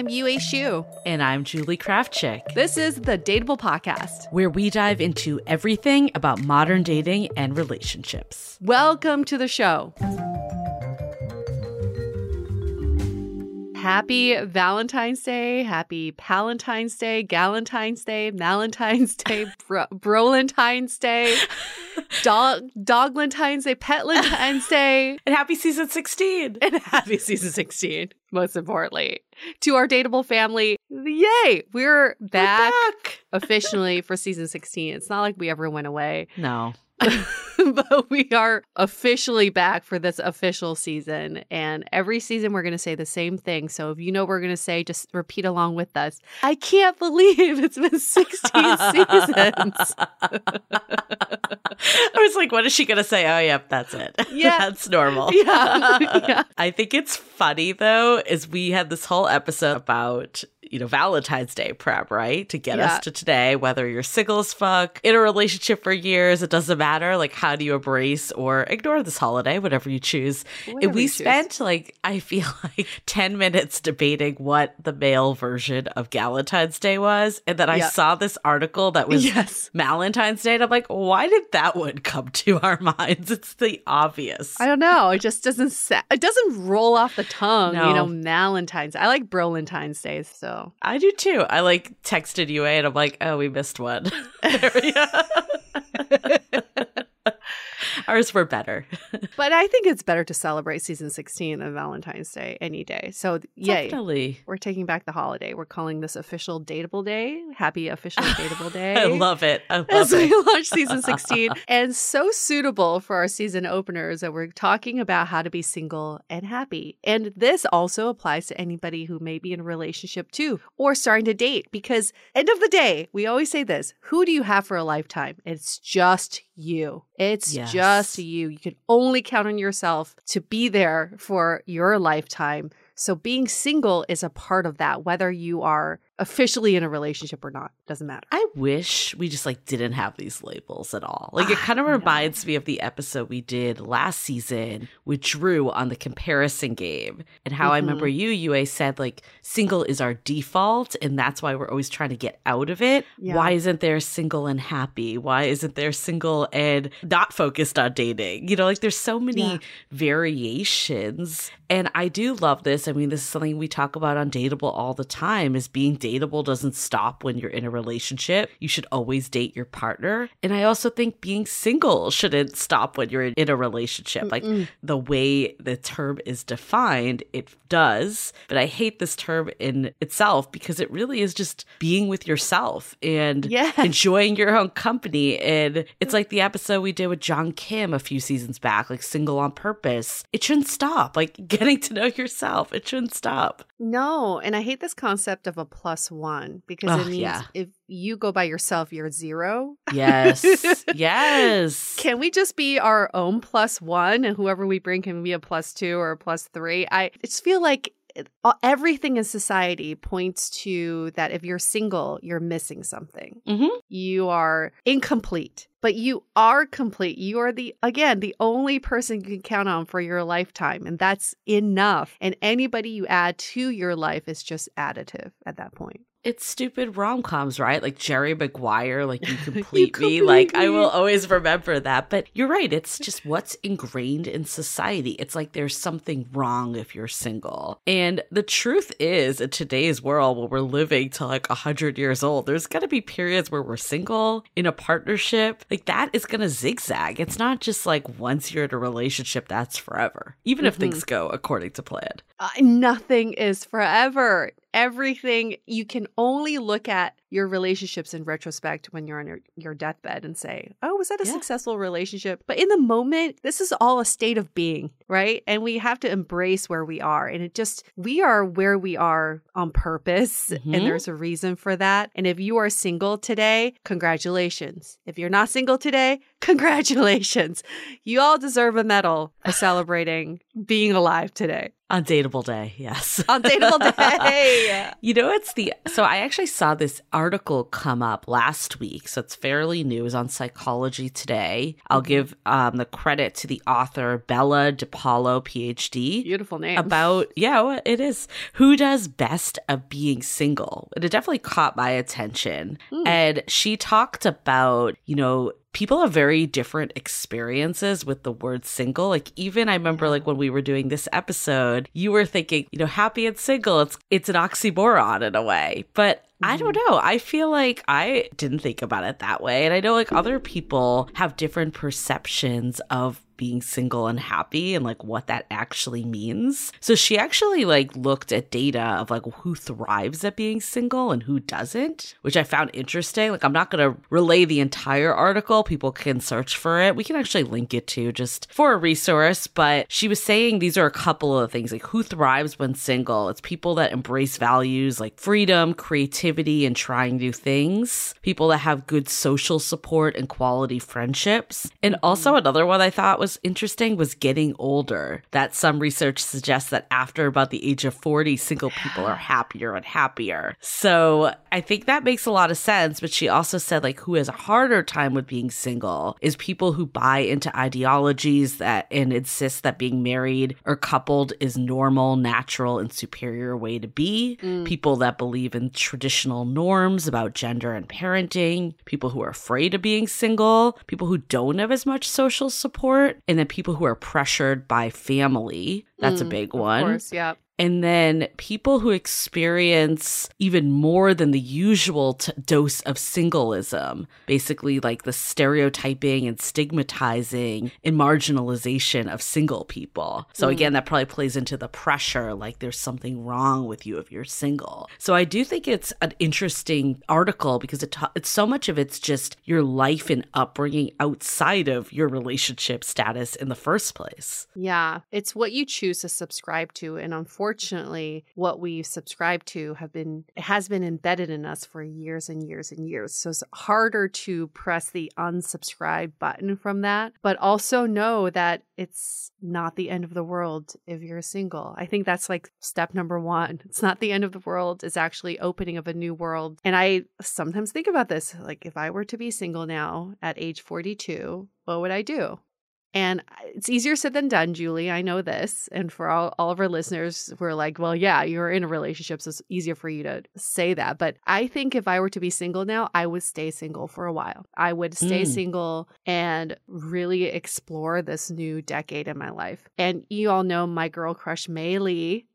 I'm Yue Xu. And I'm Julie Krafchick. This is the Dateable Podcast, where we dive into everything about modern dating and relationships. Welcome to the show. Happy Valentine's Day, Happy Palentine's Day, Galentine's Day, Malentine's Day, Bro- Brolentine's Day, Dog Doglentine's Day, Petlentine's Day, and Happy Season 16. And Happy Season 16, most importantly. To our dateable family, yay! We're back, We're back. officially for Season 16. It's not like we ever went away. No. but we are officially back for this official season. And every season, we're going to say the same thing. So if you know we're going to say, just repeat along with us. I can't believe it's been 16 seasons. I was like, what is she going to say? Oh, yep, that's it. Yeah. that's normal. Yeah. yeah. I think it's funny, though, is we had this whole episode about you know, Valentine's Day prep, right? To get yeah. us to today, whether you're single as fuck, in a relationship for years, it doesn't matter. Like, how do you embrace or ignore this holiday, whatever you choose? Whatever we you spent, choose. like, I feel like 10 minutes debating what the male version of Valentine's Day was. And then I Yeah. saw this article that was Yes. Valentine's Day. And I'm like, why did that one come to our minds? It's the obvious. I don't know. It just doesn't sa- it doesn't roll off the tongue, you know, Valentine's. I like Brolentine's Day, so I do too. I like texted you and I'm like, oh, we missed one. There we go. Ours were better. but I think it's better to celebrate season 16 than Valentine's Day any day. So, yay. Definitely. We're taking back the holiday. We're calling this official dateable day. Happy official dateable day. I love it. I love as we launch season 16 and so suitable for our season openers that we're talking about how to be single and happy and this also applies to anybody who may be in a relationship too or starting to date because end of the day we always say this who do you have for a lifetime it's just you it's Yes. just you. You can only count on yourself to be there for your lifetime. So being single is a part of that whether you are officially in a relationship or not doesn't matter. I wish we just like didn't have these labels at all. Like it Ah, kind of reminds me of the episode we did last season with Drew on the comparison game and how I remember Mm-hmm. you, Yue, said like single is our default and that's why we're always trying to get out of it. Yeah. Why isn't there single and happy? Why isn't there single and not focused on dating? You know, like there's so many Yeah. variations. And I do love this. I mean, this is something we talk about on Dateable all the time is being dateable doesn't stop when you're in a relationship. You should always date your partner. And I also think being single shouldn't stop when you're in a relationship. Like the way the term is defined, it does. But I hate this term in itself because it really is just being with yourself and Yes. enjoying your own company. And it's like the episode we did with John Kim a few seasons back, like single on purpose. It shouldn't stop. Like getting to know yourself, it shouldn't stop. No, and I hate this concept of a plus one because Ugh, it means yeah. if you go by yourself, you're zero. Yes. yes. Can we just be our own plus one and whoever we bring can be a plus two or a plus three? I just feel like everything in society points to that if you're single, you're missing something. Mhm. You are incomplete, but you are complete. You are the, again, the only person you can count on for your lifetime. And that's enough. And anybody you add to your life is just additive at that point. It's stupid rom coms, right? Like Jerry Maguire, like you complete me. complete Like I will always remember that. But you're right. It's just what's ingrained in society. It's like there's something wrong if you're single. And the truth is, in today's world, where we're living to like 100 years old, there's going to be periods where we're single in a partnership. Like that is going to zigzag. It's not just like once you're in a relationship, that's forever, even if Mhm. things go according to plan. Uh, nothing is forever. Everything you can only look at your relationships in retrospect when you're on your, your deathbed and say, Oh, was that a Yeah. successful relationship? But in the moment, this is all a state of being, right? And we have to embrace where we are. And it just, we are where we are on purpose. Mhm. And there's a reason for that. And if you are single today, congratulations. If you're not single today, congratulations. You all deserve a medal for celebrating being alive today. On Dateable Day, yes. On Dateable Day. You know, it's the so I actually saw this article come up last week, so it's fairly new. It was on Psychology Today. I'll give um, the credit to the author Bella DePaulo, PhD. Beautiful name. About yeah, it is who does best of being single. It definitely caught my attention, Hmm. and she talked about you know people have very different experiences with the word single. Like even I remember like when we were doing this episode, you were thinking, you know, happy and single, it's it's an oxymoron in a way. But I don't mm-hmm. know. I feel like I didn't think about it that way. And I know like other people have different perceptions of being single and happy and like what that actually means. So she actually like looked at data of like who thrives at being single and who doesn't, which I found interesting. Like I'm not going to relay the entire article. People can search for it. We can actually link it to just for a resource, but she was saying these are a couple of things like who thrives when single. It's people that embrace values like freedom, creativity and trying new things. People that have good social support and quality friendships. And also mm. another one I thought was interesting was getting older. That some research suggests that after about the age of 40, single people are happier and happier. So I think that makes a lot of sense. But she also said, like, who has a harder time with being single is people who buy into ideologies that and insist that being married or coupled is normal, natural, and superior way to be. Mm. People that believe in traditional norms about gender and parenting, people who are afraid of being single, people who don't have as much social support, and then people who are pressured by family. That's a Mm, big Of one. course, yeah. And then people who experience even more than the usual t- dose of singleism, basically like the stereotyping and stigmatizing and marginalization of single people. So Mm. again, that probably plays into the pressure like there's something wrong with you if you're single. So I do think it's an interesting article because it ta- it's so much of it's just your life and upbringing outside of your relationship status in the first place. Yeah. It's what you choose to subscribe to. And unfortunately, unfortunately what we subscribe to have been has been embedded in us for years and years and years. So it's harder to press the unsubscribe button from that, but also know that it's not the end of the world if you're single. I think that's like step number 1. It's not the end of the world, it's actually opening of a new world. And I sometimes think about this like if I were to be single now at age 42, what would I do? And it's easier said than done, Julie. I know this. And for all, all of our listeners who are like, well, yeah, you're in a relationship, so it's easier for you to say that. But I think if I were to be single now, I would stay single for a while. I would stay mm. single and really explore this new decade in my life. And you all know my girl crush, May Lee,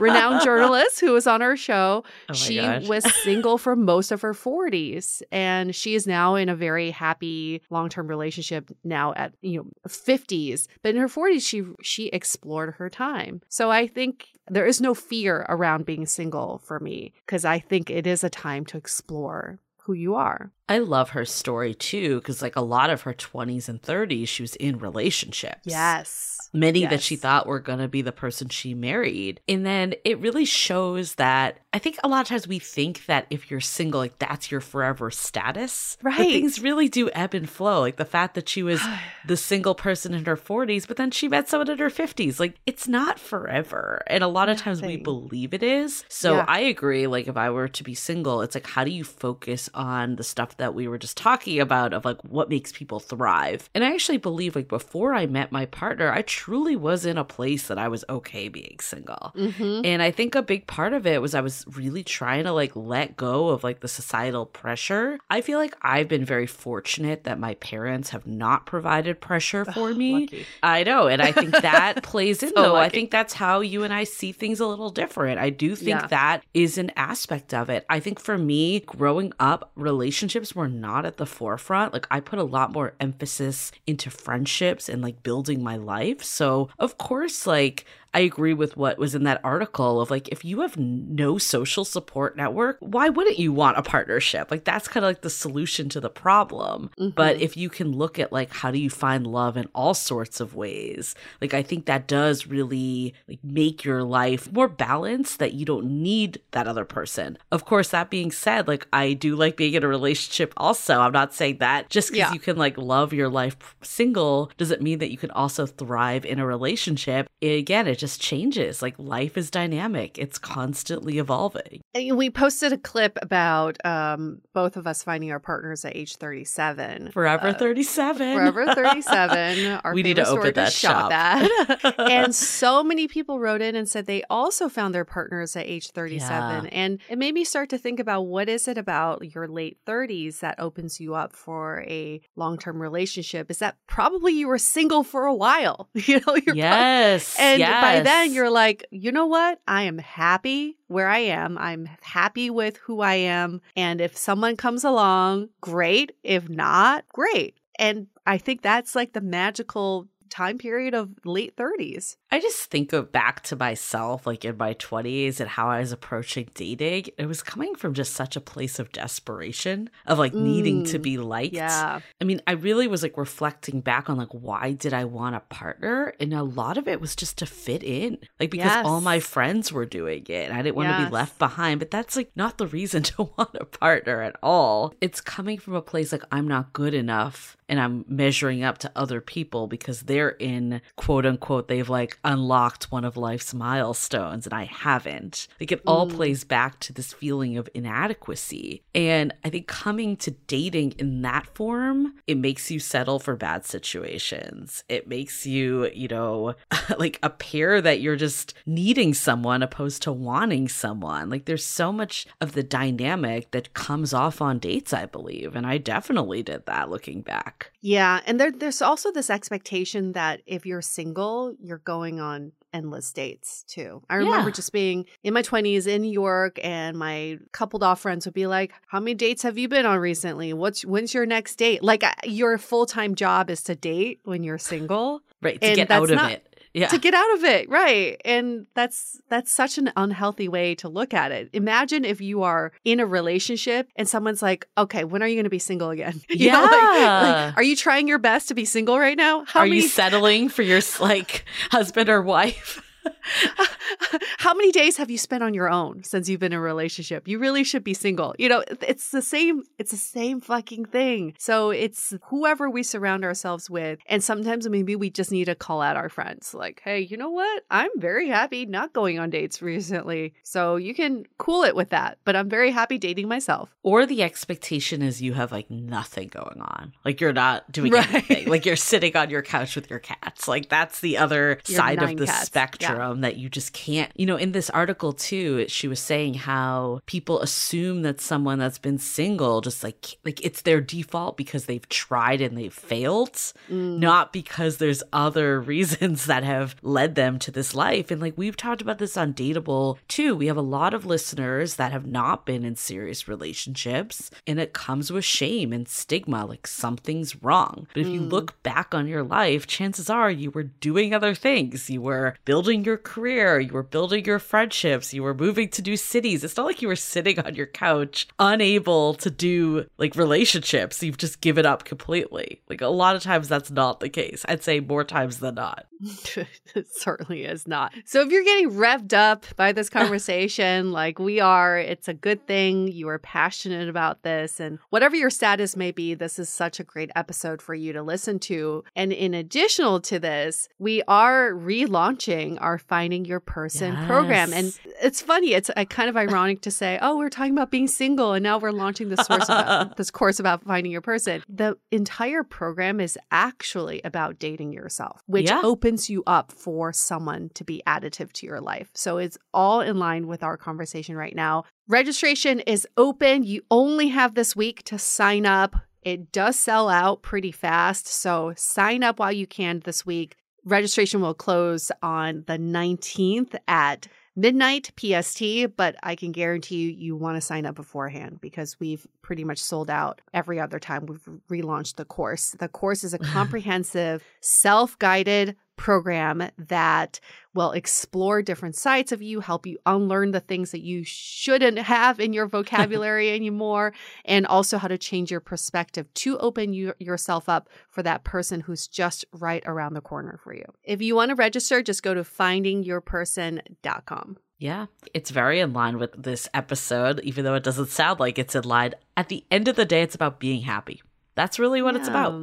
renowned journalist who was on our show. Oh she gosh. was single for most of her 40s. And she is now in a very happy long term relationship now at you know 50s but in her 40s she she explored her time so i think there is no fear around being single for me because i think it is a time to explore who you are I love her story too, because like a lot of her 20s and 30s, she was in relationships. Yes. Many yes. that she thought were going to be the person she married. And then it really shows that I think a lot of times we think that if you're single, like that's your forever status. Right. But things really do ebb and flow. Like the fact that she was the single person in her 40s, but then she met someone in her 50s. Like it's not forever. And a lot of times we believe it is. So yeah. I agree. Like if I were to be single, it's like, how do you focus on the stuff that we were just talking about of like what makes people thrive. And I actually believe like before I met my partner, I truly was in a place that I was okay being single. Mm-hmm. And I think a big part of it was I was really trying to like let go of like the societal pressure. I feel like I've been very fortunate that my parents have not provided pressure for me. Lucky. I know. And I think that plays in so though. Lucky. I think that's how you and I see things a little different. I do think yeah. that is an aspect of it. I think for me, growing up, relationships were not at the forefront. Like I put a lot more emphasis into friendships and like building my life. So, of course, like I agree with what was in that article of like, if you have no social support network, why wouldn't you want a partnership? Like, that's kind of like the solution to the problem. Mm-hmm. But if you can look at like, how do you find love in all sorts of ways? Like, I think that does really like make your life more balanced that you don't need that other person. Of course, that being said, like, I do like being in a relationship also. I'm not saying that just because yeah. you can like love your life single doesn't mean that you can also thrive in a relationship. Again, it just changes. Like life is dynamic, it's constantly evolving. We posted a clip about um, both of us finding our partners at age 37. Forever uh, 37. Forever 37. Our we need to open that shop. That. and so many people wrote in and said they also found their partners at age 37. Yeah. And it made me start to think about what is it about your late 30s that opens you up for a long term relationship? Is that probably you were single for a while? You know, you're yes. Probably, and yes by then you're like, you know what? I am happy where I am. I'm happy with who I am. And if someone comes along, great. If not, great. And I think that's like the magical time period of late 30s. I just think of back to myself, like in my 20s, and how I was approaching dating. It was coming from just such a place of desperation, of like mm, needing to mm, be liked. Yeah. I mean, I really was like reflecting back on like, why did I want a partner? And a lot of it was just to fit in, like because yes. all my friends were doing it. And I didn't want yes. to be left behind, but that's like not the reason to want a partner at all. It's coming from a place like, I'm not good enough and I'm measuring up to other people because they're in quote unquote, they've like unlocked one of life's milestones and I haven't. Like it all mm. plays back to this feeling of inadequacy. And I think coming to dating in that form, it makes you settle for bad situations. It makes you, you know, like appear that you're just needing someone opposed to wanting someone. Like there's so much of the dynamic that comes off on dates, I believe. And I definitely did that looking back. Yeah. And there, there's also this expectation that if you're single, you're going on endless dates too. I remember yeah. just being in my 20s in New York and my coupled off friends would be like, "How many dates have you been on recently? What's when's your next date?" Like your full-time job is to date when you're single. Right, to and get out of not, it yeah. to get out of it right. And that's that's such an unhealthy way to look at it. Imagine if you are in a relationship and someone's like okay when are you going to be single again? You yeah like, like, are you trying your best to be single right now? How are many- you settling for your like husband or wife How many days have you spent on your own since you've been in a relationship? You really should be single. You know, it's the same, it's the same fucking thing. So it's whoever we surround ourselves with. And sometimes maybe we just need to call out our friends like, hey, you know what? I'm very happy not going on dates recently. So you can cool it with that. But I'm very happy dating myself. Or the expectation is you have like nothing going on. Like you're not doing right. anything. Like you're sitting on your couch with your cats. Like that's the other side of the cats. spectrum yeah. That you just can't. You know, in this article too, she was saying how people assume that someone that's been single just like like it's their default because they've tried and they've failed, mm. not because there's other reasons that have led them to this life. And like we've talked about this on Dateable too. We have a lot of listeners that have not been in serious relationships and it comes with shame and stigma like something's wrong. But if mm. you look back on your life, chances are you were doing other things. You were building your career, you were building your friendships, you were moving to new cities. It's not like you were sitting on your couch unable to do like relationships. You've just given up completely. Like a lot of times that's not the case. I'd say more times than not. it certainly is not. So if you're getting revved up by this conversation like we are, it's a good thing. You are passionate about this and whatever your status may be, this is such a great episode for you to listen to. And in additional to this, we are relaunching our Finding Your Person yes. program. And it's funny, it's uh, kind of ironic to say, oh, we're talking about being single and now we're launching this course about, this course about finding your person. The entire program is actually about dating yourself, which yeah. opens you up for someone to be additive to your life. So it's all in line with our conversation right now. Registration is open. You only have this week to sign up. It does sell out pretty fast. So sign up while you can this week. Registration will close on the 19th at midnight PST, but I can guarantee you, you want to sign up beforehand because we've pretty much sold out every other time we've relaunched the course. The course is a comprehensive, self guided program that will explore different sides of you, help you unlearn the things that you shouldn't have in your vocabulary anymore, and also how to change your perspective to open you, yourself up for that person who's just right around the corner for you. If you want to register, just go to findingyourperson.com. Yeah, it's very in line with this episode, even though it doesn't sound like it's in line. At the end of the day, it's about being happy. That's really what yeah. it's about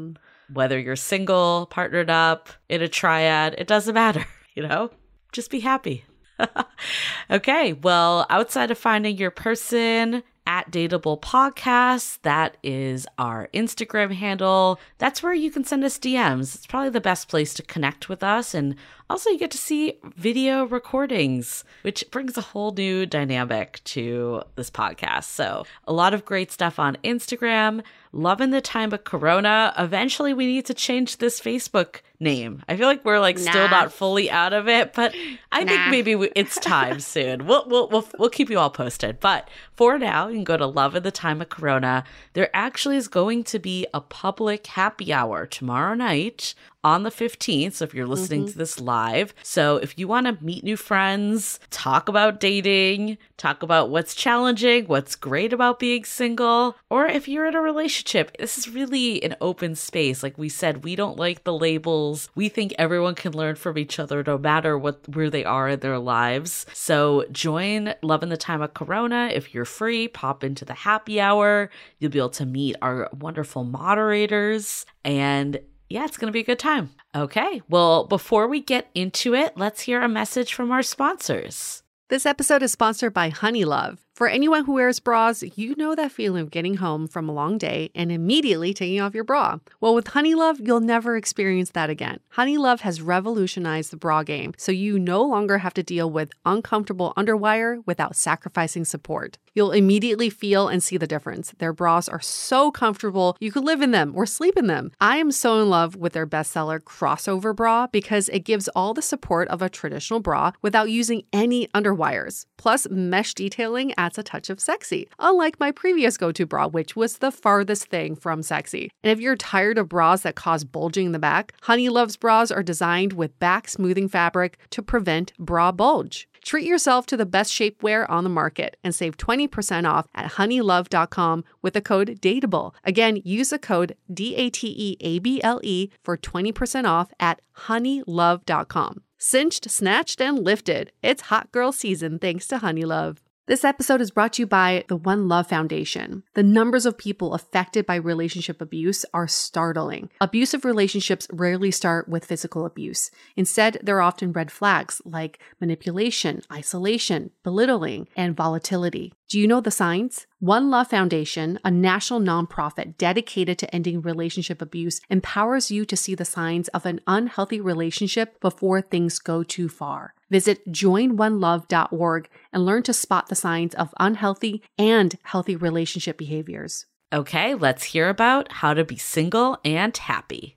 whether you're single, partnered up, in a triad, it doesn't matter, you know? Just be happy. okay, well, outside of finding your person, at Dateable Podcast. That is our Instagram handle. That's where you can send us DMs. It's probably the best place to connect with us. And also, you get to see video recordings, which brings a whole new dynamic to this podcast. So, a lot of great stuff on Instagram. Love in the Time of Corona. Eventually, we need to change this Facebook name. I feel like we're like nah. still not fully out of it, but I nah. think maybe we, it's time soon. We'll, we'll we'll we'll keep you all posted. But for now, you can go to Love in the Time of Corona. There actually is going to be a public happy hour tomorrow night on the 15th. So if you're listening mm-hmm. to this live, so if you want to meet new friends, talk about dating, talk about what's challenging, what's great about being single, or if you're in a relationship, this is really an open space. Like we said, we don't like the labels. We think everyone can learn from each other no matter what where they are in their lives. So join Love in the Time of Corona. If you're free, pop into the happy hour. You'll be able to meet our wonderful moderators and yeah, it's going to be a good time. Okay, well, before we get into it, let's hear a message from our sponsors. This episode is sponsored by Honeylove. For anyone who wears bras, you know that feeling of getting home from a long day and immediately taking off your bra. Well, with Honeylove, you'll never experience that again. Honeylove has revolutionized the bra game, so you no longer have to deal with uncomfortable underwire without sacrificing support. You'll immediately feel and see the difference. Their bras are so comfortable, you could live in them or sleep in them. I am so in love with their bestseller crossover bra because it gives all the support of a traditional bra without using any underwires. Plus, mesh detailing adds a touch of sexy, unlike my previous go to bra, which was the farthest thing from sexy. And if you're tired of bras that cause bulging in the back, Honeylove's bras are designed with back smoothing fabric to prevent bra bulge. Treat yourself to the best shapewear on the market and save 20% off at honeylove.com with the code DATEABLE. Again, use the code D A T E A B L E for 20% off at honeylove.com. Cinched, snatched, and lifted. It's hot girl season thanks to Honeylove. This episode is brought to you by the One Love Foundation. The numbers of people affected by relationship abuse are startling. Abusive relationships rarely start with physical abuse. Instead, there are often red flags like manipulation, isolation, belittling, and volatility. Do you know the signs? One Love Foundation, a national nonprofit dedicated to ending relationship abuse, empowers you to see the signs of an unhealthy relationship before things go too far. Visit joinonelove.org and learn to spot the signs of unhealthy and healthy relationship behaviors. Okay, let's hear about how to be single and happy.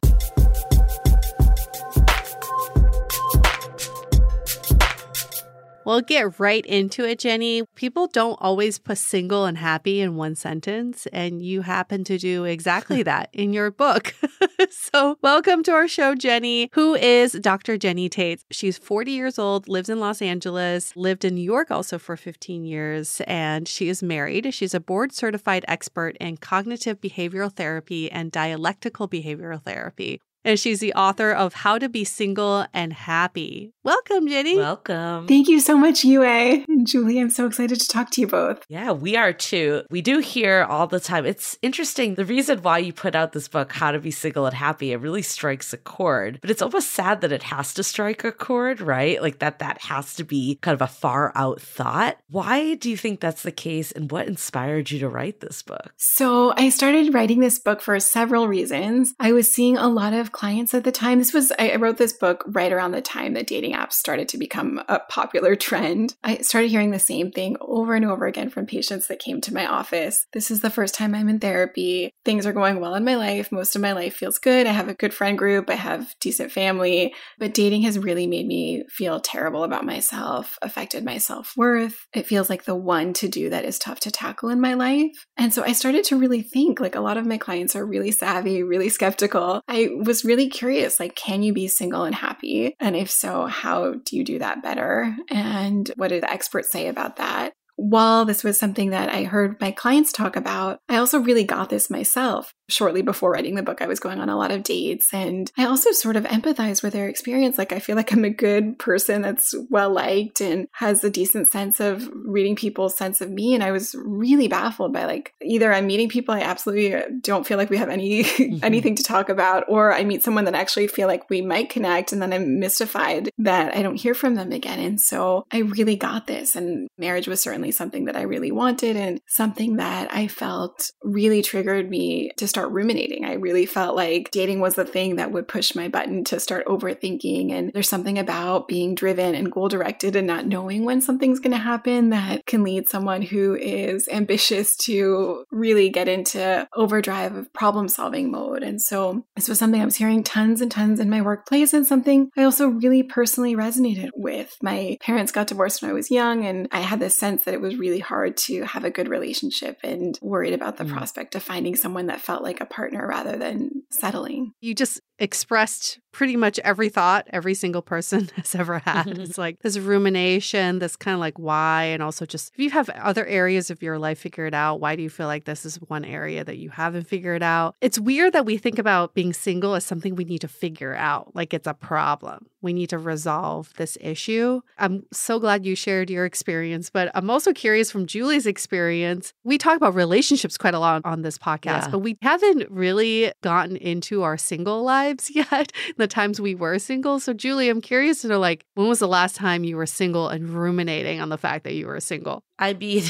We'll get right into it, Jenny. People don't always put single and happy in one sentence, and you happen to do exactly that in your book. so, welcome to our show, Jenny, who is Dr. Jenny Taitz. She's 40 years old, lives in Los Angeles, lived in New York also for 15 years, and she is married. She's a board certified expert in cognitive behavioral therapy and dialectical behavioral therapy, and she's the author of How to Be Single and Happy. Welcome, Jenny. Welcome. Thank you so much, Yue. And Julie, I'm so excited to talk to you both. Yeah, we are too. We do hear all the time. It's interesting. The reason why you put out this book, How to Be Single and Happy, it really strikes a chord. But it's almost sad that it has to strike a chord, right? Like that that has to be kind of a far out thought. Why do you think that's the case and what inspired you to write this book? So, I started writing this book for several reasons. I was seeing a lot of clients at the time. This was, I wrote this book right around the time that dating started to become a popular trend. I started hearing the same thing over and over again from patients that came to my office. This is the first time I'm in therapy. Things are going well in my life. Most of my life feels good. I have a good friend group. I have decent family, but dating has really made me feel terrible about myself, affected my self worth. It feels like the one to do that is tough to tackle in my life. And so I started to really think like a lot of my clients are really savvy, really skeptical. I was really curious like, can you be single and happy? And if so, how do you do that better? And what did the experts say about that? While this was something that I heard my clients talk about, I also really got this myself. Shortly before writing the book, I was going on a lot of dates and I also sort of empathize with their experience. Like, I feel like I'm a good person that's well liked and has a decent sense of reading people's sense of me. And I was really baffled by like either I'm meeting people I absolutely don't feel like we have any Mhm. anything to talk about, or I meet someone that I actually feel like we might connect, and then I'm mystified that I don't hear from them again. And so I really got this, and marriage was certainly something that I really wanted, and something that I felt really triggered me to start ruminating. I really felt like dating was the thing that would push my button to start overthinking. And there's something about being driven and goal directed and not knowing when something's going to happen that can lead someone who is ambitious to really get into overdrive of problem solving mode. And so this was something I was hearing tons and tons in my workplace and something I also really personally resonated with. My parents got divorced when I was young, and I had this sense that it was really hard to have a good relationship and worried about the Mm. prospect of finding someone that felt like a partner rather than settling. You just expressed pretty much every thought every single person has ever had. It's like this rumination, this kind of like why, and also just if you have other areas of your life figured out, why do you feel like this is one area that you haven't figured out? It's weird that we think about being single as something we need to figure out, like it's a problem. We need to resolve this issue. I'm so glad you shared your experience, but I'm also curious from Julie's experience. We talk about relationships quite a lot on this podcast, Yeah. but we haven't really gotten into our single lives yet, the times we were single. So, Julie, I'm curious to know like, when was the last time you were single and ruminating on the fact that you were single? I mean,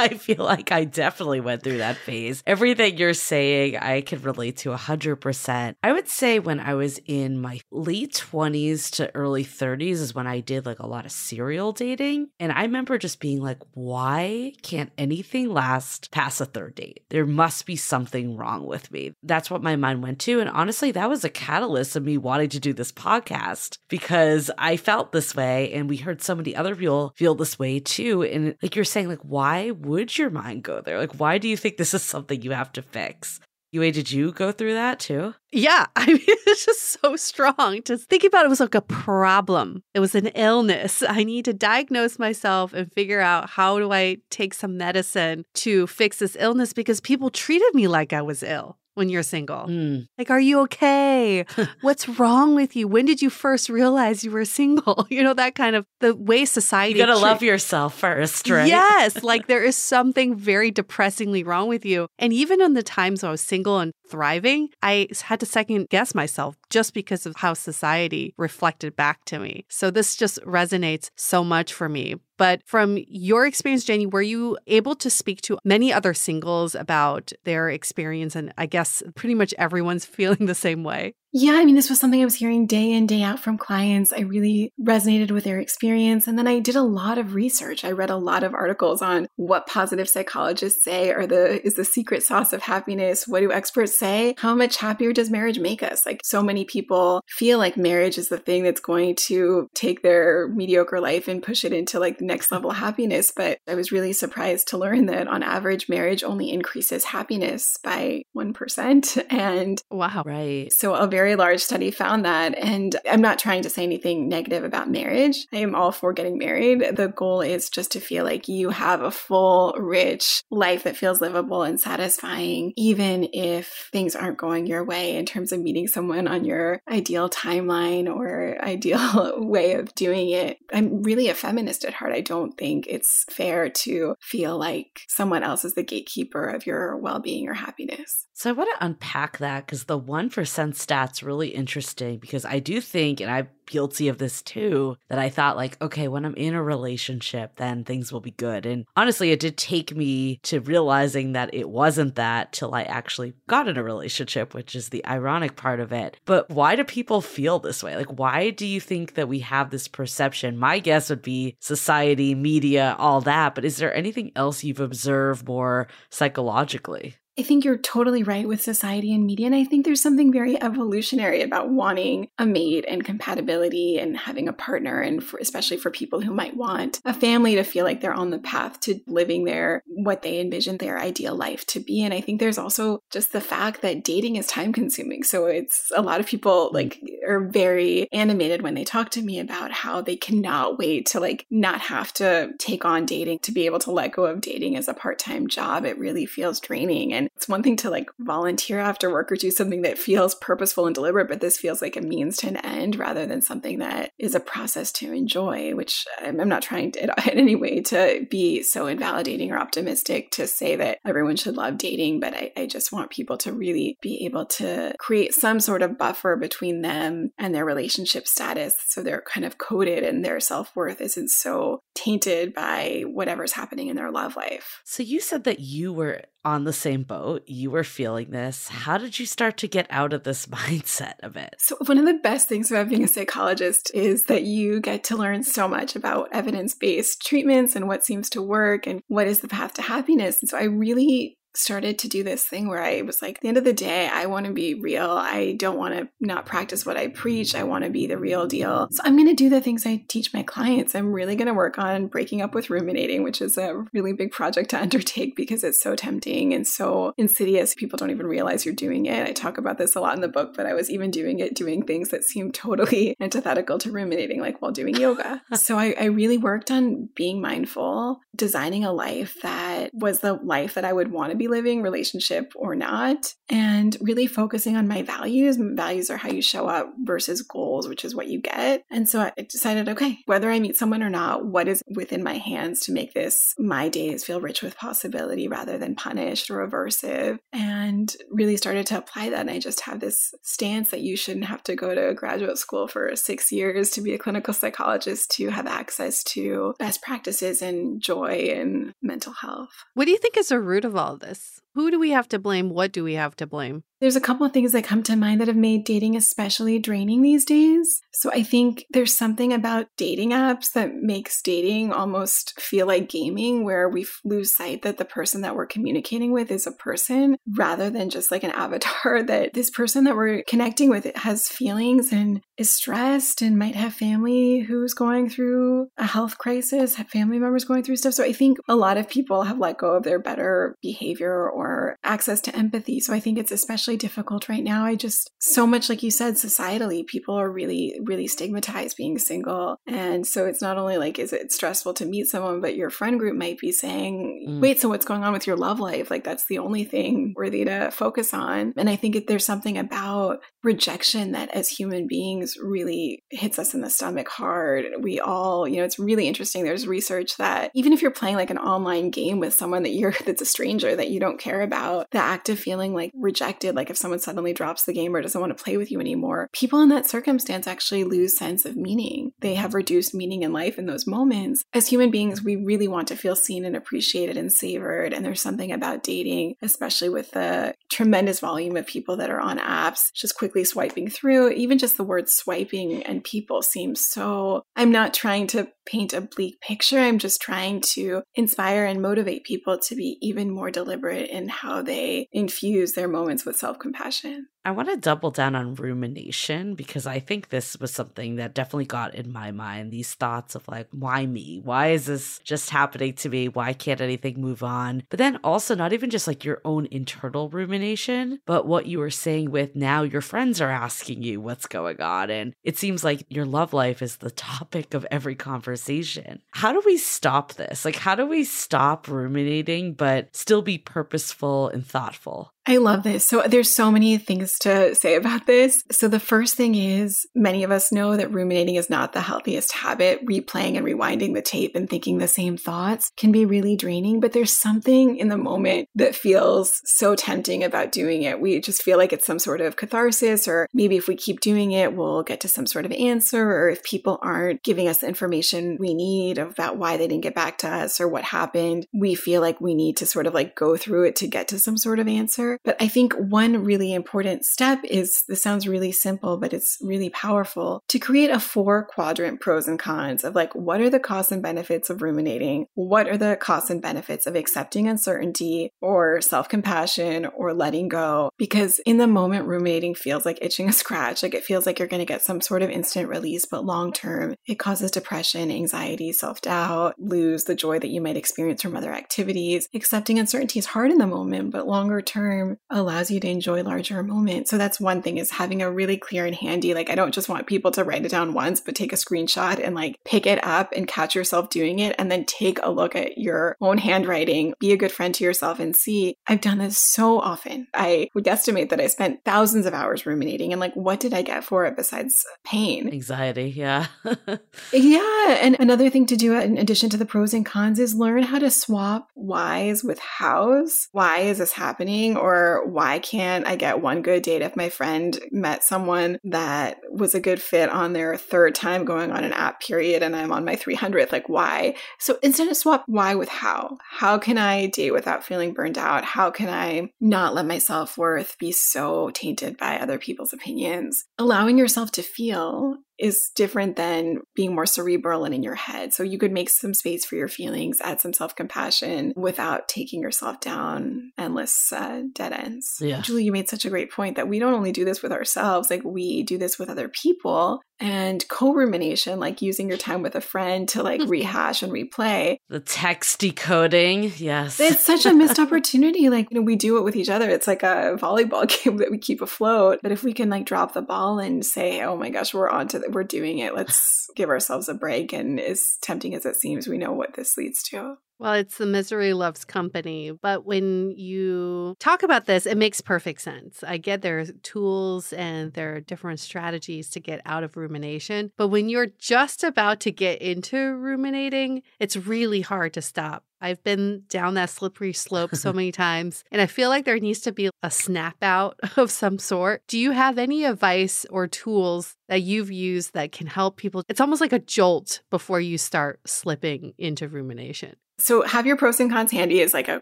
I feel like I definitely went through that phase. Everything you're saying, I can relate to 100%. I would say when I was in my late 20s to early 30s is when I did like a lot of serial dating. And I remember just being like, why can't anything last past a third date? There must be something wrong with me. That's what my mind went to. And honestly, that was a catalyst of me wanting to do this podcast because I felt this way and we heard so many other people feel this way too. And like you're saying, like, why would your mind go there? Like, why do you think this is something you have to fix? Yue, did you go through that too? Yeah, I mean, it's just so strong. Just thinking about it was like a problem. It was an illness. I need to diagnose myself and figure out how do I take some medicine to fix this illness because people treated me like I was ill. When you're single. Mm. Like, are you okay? What's wrong with you? When did you first realize you were single? You know, that kind of the way society. You gotta treat- love yourself first, right? Yes, like there is something very depressingly wrong with you. And even in the times I was single and thriving, I had to second guess myself just because of how society reflected back to me. So this just resonates so much for me. But from your experience, Jenny, were you able to speak to many other singles about their experience? And I guess pretty much everyone's feeling the same way. Yeah, I mean, this was something I was hearing day in, day out from clients. I really resonated with their experience. And then I did a lot of research. I read a lot of articles on what positive psychologists say are the is the secret sauce of happiness. What do experts say? How much happier does marriage make us? Like so many people feel like marriage is the thing that's going to take their mediocre life and push it into like the next level happiness. But I was really surprised to learn that on average, marriage only increases happiness by 1%. And Wow. Right. so a very large study found that. And I'm not trying to say anything negative about marriage. I am all for getting married. The goal is just to feel like you have a full, rich life that feels livable and satisfying, even if things aren't going your way in terms of meeting someone on your ideal timeline or ideal way of doing it. I'm really a feminist at heart. I don't think it's fair to feel like someone else is the gatekeeper of your well being or happiness. So I want to unpack that because the 1% stat's really interesting because I do think, and I'm guilty of this too, that I thought like, okay, when I'm in a relationship, then things will be good. And honestly, it did take me to realizing that it wasn't that till I actually got in a relationship, which is the ironic part of it. But why do people feel this way? Like, why do you think that we have this perception? My guess would be society, media, all that. But is there anything else you've observed more psychologically? I think you're totally right with society and media. And I think there's something very evolutionary about wanting a mate and compatibility and having a partner, and for, especially for people who might want a family to feel like they're on the path to living their what they envision their ideal life to be. And I think there's also just the fact that dating is time consuming. So it's a lot of people mm-hmm. like are very animated when they talk to me about how they cannot wait to like not have to take on dating, to be able to let go of dating as a part time job. It really feels draining. And it's one thing to like volunteer after work or do something that feels purposeful and deliberate, but this feels like a means to an end rather than something that is a process to enjoy, which I'm, I'm not trying to, in any way to be so invalidating or optimistic to say that everyone should love dating, but I, I just want people to really be able to create some sort of buffer between them and their relationship status so they're kind of coded and their self worth isn't so tainted by whatever's happening in their love life. So you said that you were on the same boat, you were feeling this. How did you start to get out of this mindset of it? So, one of the best things about being a psychologist is that you get to learn so much about evidence based treatments and what seems to work and what is the path to happiness. And so, I really started to do this thing where I was like, at the end of the day, I want to be real. I don't want to not practice what I preach. I want to be the real deal. So I'm going to do the things I teach my clients. I'm really going to work on breaking up with ruminating, which is a really big project to undertake because it's so tempting and so insidious. People don't even realize you're doing it. I talk about this a lot in the book, but I was even doing it, doing things that seem totally antithetical to ruminating, like while doing yoga. so I, I really worked on being mindful, designing a life that was the life that I would want to be living, relationship or not, and really focusing on my values. Values are how you show up versus goals, which is what you get. And so I decided, okay, whether I meet someone or not, what is within my hands to make this my days feel rich with possibility rather than punished or aversive? And really started to apply that. And I just have this stance that you shouldn't have to go to graduate school for six years to be a clinical psychologist to have access to best practices and joy and mental health. What do you think is the root of all this? this. Who do we have to blame? What do we have to blame? There's a couple of things that come to mind that have made dating especially draining these days. So I think there's something about dating apps that makes dating almost feel like gaming, where we lose sight that the person that we're communicating with is a person rather than just like an avatar, that this person that we're connecting with has feelings and is stressed and might have family who's going through a health crisis, have family members going through stuff. So I think a lot of people have let go of their better behavior or more access to empathy. So I think it's especially difficult right now. I just, so much like you said, societally, people are really, really stigmatized being single. And so it's not only like, is it stressful to meet someone, but your friend group might be saying, mm. wait, so what's going on with your love life? Like, that's the only thing worthy to focus on. And I think there's something about rejection that as human beings really hits us in the stomach hard. We all, you know, it's really interesting. There's research that even if you're playing like an online game with someone that you're, that's a stranger that you don't care about, the act of feeling like rejected, like if someone suddenly drops the game or doesn't want to play with you anymore, people in that circumstance actually lose sense of meaning. They have reduced meaning in life in those moments. As human beings, we really want to feel seen and appreciated and savored. And there's something about dating, especially with the tremendous volume of people that are on apps, just quickly swiping through. Even just the word swiping and people seems so. I'm not trying to paint a bleak picture. I'm just trying to inspire and motivate people to be even more deliberate in how they infuse their moments with self compassion. I want to double down on rumination because I think this was something that definitely got in my mind these thoughts of like, why me? Why is this just happening to me? Why can't anything move on? But then also, not even just like your own internal rumination, but what you were saying with now your friends are asking you what's going on. And it seems like your love life is the topic of every conversation. How do we stop this? Like, how do we stop ruminating but still be purposeful and thoughtful? I love this. So there's so many things to say about this. So the first thing is many of us know that ruminating is not the healthiest habit. Replaying and rewinding the tape and thinking the same thoughts can be really draining, but there's something in the moment that feels so tempting about doing it. We just feel like it's some sort of catharsis or maybe if we keep doing it, we'll get to some sort of answer or if people aren't giving us the information we need about why they didn't get back to us or what happened, we feel like we need to sort of like go through it to get to some sort of answer. But I think one really important step is this sounds really simple, but it's really powerful to create a four quadrant pros and cons of like, what are the costs and benefits of ruminating? What are the costs and benefits of accepting uncertainty or self compassion or letting go? Because in the moment, ruminating feels like itching a scratch. Like it feels like you're going to get some sort of instant release, but long term, it causes depression, anxiety, self doubt, lose the joy that you might experience from other activities. Accepting uncertainty is hard in the moment, but longer term, term allows you to enjoy larger moments. So that's one thing is having a really clear and handy, like I don't just want people to write it down once, but take a screenshot and like pick it up and catch yourself doing it and then take a look at your own handwriting, be a good friend to yourself and see, I've done this so often. I would estimate that I spent thousands of hours ruminating and like, what did I get for it besides pain? Anxiety, yeah. yeah. And another thing to do in addition to the pros and cons is learn how to swap whys with hows. Why is this happening? Or or why can't I get one good date if my friend met someone that was a good fit on their third time going on an app period and I'm on my 300th? Like, why? So instead of swap why with how, how can I date without feeling burned out? How can I not let my self worth be so tainted by other people's opinions? Allowing yourself to feel is different than being more cerebral and in your head. So you could make some space for your feelings, add some self compassion without taking yourself down endless uh, dead ends. Yeah. Julie, you made such a great point that we don't only do this with ourselves, like we do this with other people and co-rumination like using your time with a friend to like rehash and replay the text decoding yes it's such a missed opportunity like you know we do it with each other it's like a volleyball game that we keep afloat but if we can like drop the ball and say oh my gosh we're on to we're doing it let's give ourselves a break and as tempting as it seems we know what this leads to well, it's the misery loves company. But when you talk about this, it makes perfect sense. I get there are tools and there are different strategies to get out of rumination. But when you're just about to get into ruminating, it's really hard to stop. I've been down that slippery slope so many times, and I feel like there needs to be a snap out of some sort. Do you have any advice or tools that you've used that can help people? It's almost like a jolt before you start slipping into rumination. So have your pros and cons handy as like a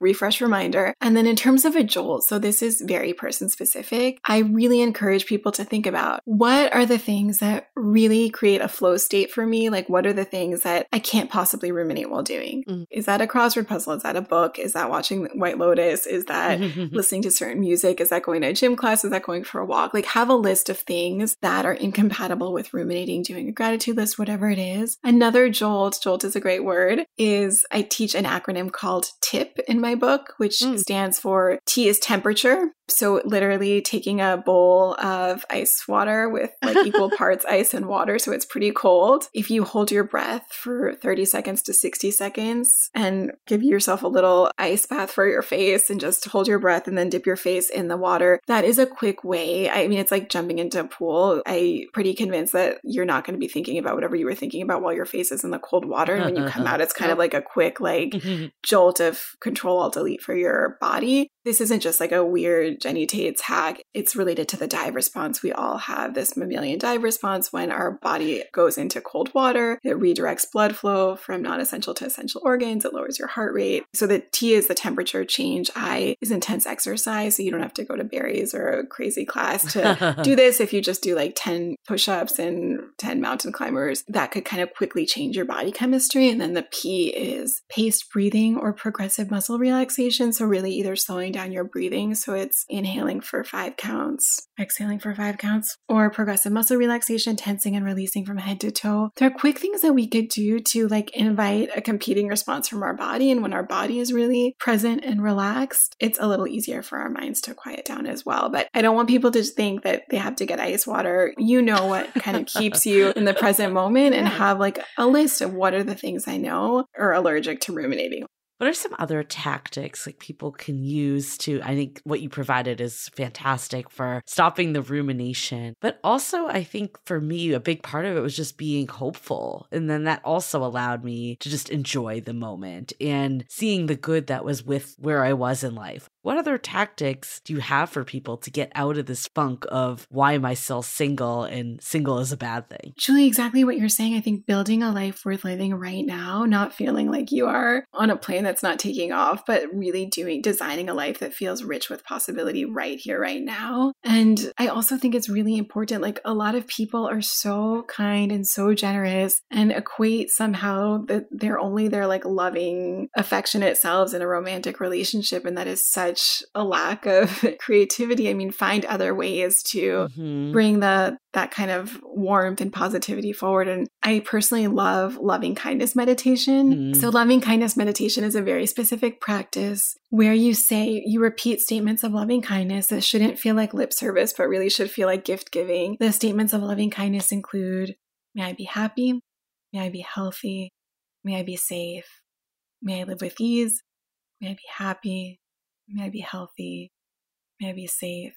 refresh reminder. And then in terms of a jolt, so this is very person specific. I really encourage people to think about what are the things that really create a flow state for me? Like what are the things that I can't possibly ruminate while doing? Mm. Is that a crossword puzzle? Is that a book? Is that watching White Lotus? Is that listening to certain music? Is that going to a gym class? Is that going for a walk? Like have a list of things that are incompatible with ruminating, doing a gratitude list, whatever it is. Another jolt, jolt is a great word, is I teach an acronym called TIP in my book, which mm. stands for T is temperature. So literally taking a bowl of ice water with like equal parts ice and water. So it's pretty cold. If you hold your breath for 30 seconds to 60 seconds and give yourself a little ice bath for your face and just hold your breath and then dip your face in the water, that is a quick way. I mean, it's like jumping into a pool. I'm pretty convinced that you're not going to be thinking about whatever you were thinking about while your face is in the cold water. And when you come out, it's kind of like a quick like jolt of control alt delete for your body. This isn't just like a weird Jenny Taitz hack. It's related to the dive response. We all have this mammalian dive response when our body goes into cold water. It redirects blood flow from non essential to essential organs. It lowers your heart rate. So the T is the temperature change. I is intense exercise. So you don't have to go to Barry's or a crazy class to do this. If you just do like 10 push ups and 10 mountain climbers, that could kind of quickly change your body chemistry. And then the P is paced breathing or progressive muscle relaxation. So really either slowing down down your breathing. So it's inhaling for five counts, exhaling for five counts, or progressive muscle relaxation, tensing and releasing from head to toe. There are quick things that we could do to like invite a competing response from our body. And when our body is really present and relaxed, it's a little easier for our minds to quiet down as well. But I don't want people to think that they have to get ice water. You know what kind of keeps you in the present moment and have like a list of what are the things I know are allergic to ruminating. What are some other tactics like people can use to? I think what you provided is fantastic for stopping the rumination. But also, I think for me, a big part of it was just being hopeful. And then that also allowed me to just enjoy the moment and seeing the good that was with where I was in life. What other tactics do you have for people to get out of this funk of why am I still single and single is a bad thing? Julie, exactly what you're saying. I think building a life worth living right now, not feeling like you are on a plane that's not taking off, but really doing designing a life that feels rich with possibility right here, right now. And I also think it's really important. Like a lot of people are so kind and so generous and equate somehow that they're only their like loving, affectionate selves in a romantic relationship. And that is such such a lack of creativity. I mean, find other ways to mm-hmm. bring the that kind of warmth and positivity forward. And I personally love loving kindness meditation. Mm-hmm. So loving kindness meditation is a very specific practice where you say you repeat statements of loving kindness that shouldn't feel like lip service, but really should feel like gift giving. The statements of loving kindness include May I be happy? May I be healthy? May I be safe? May I live with ease? May I be happy? May I be healthy. May I be safe.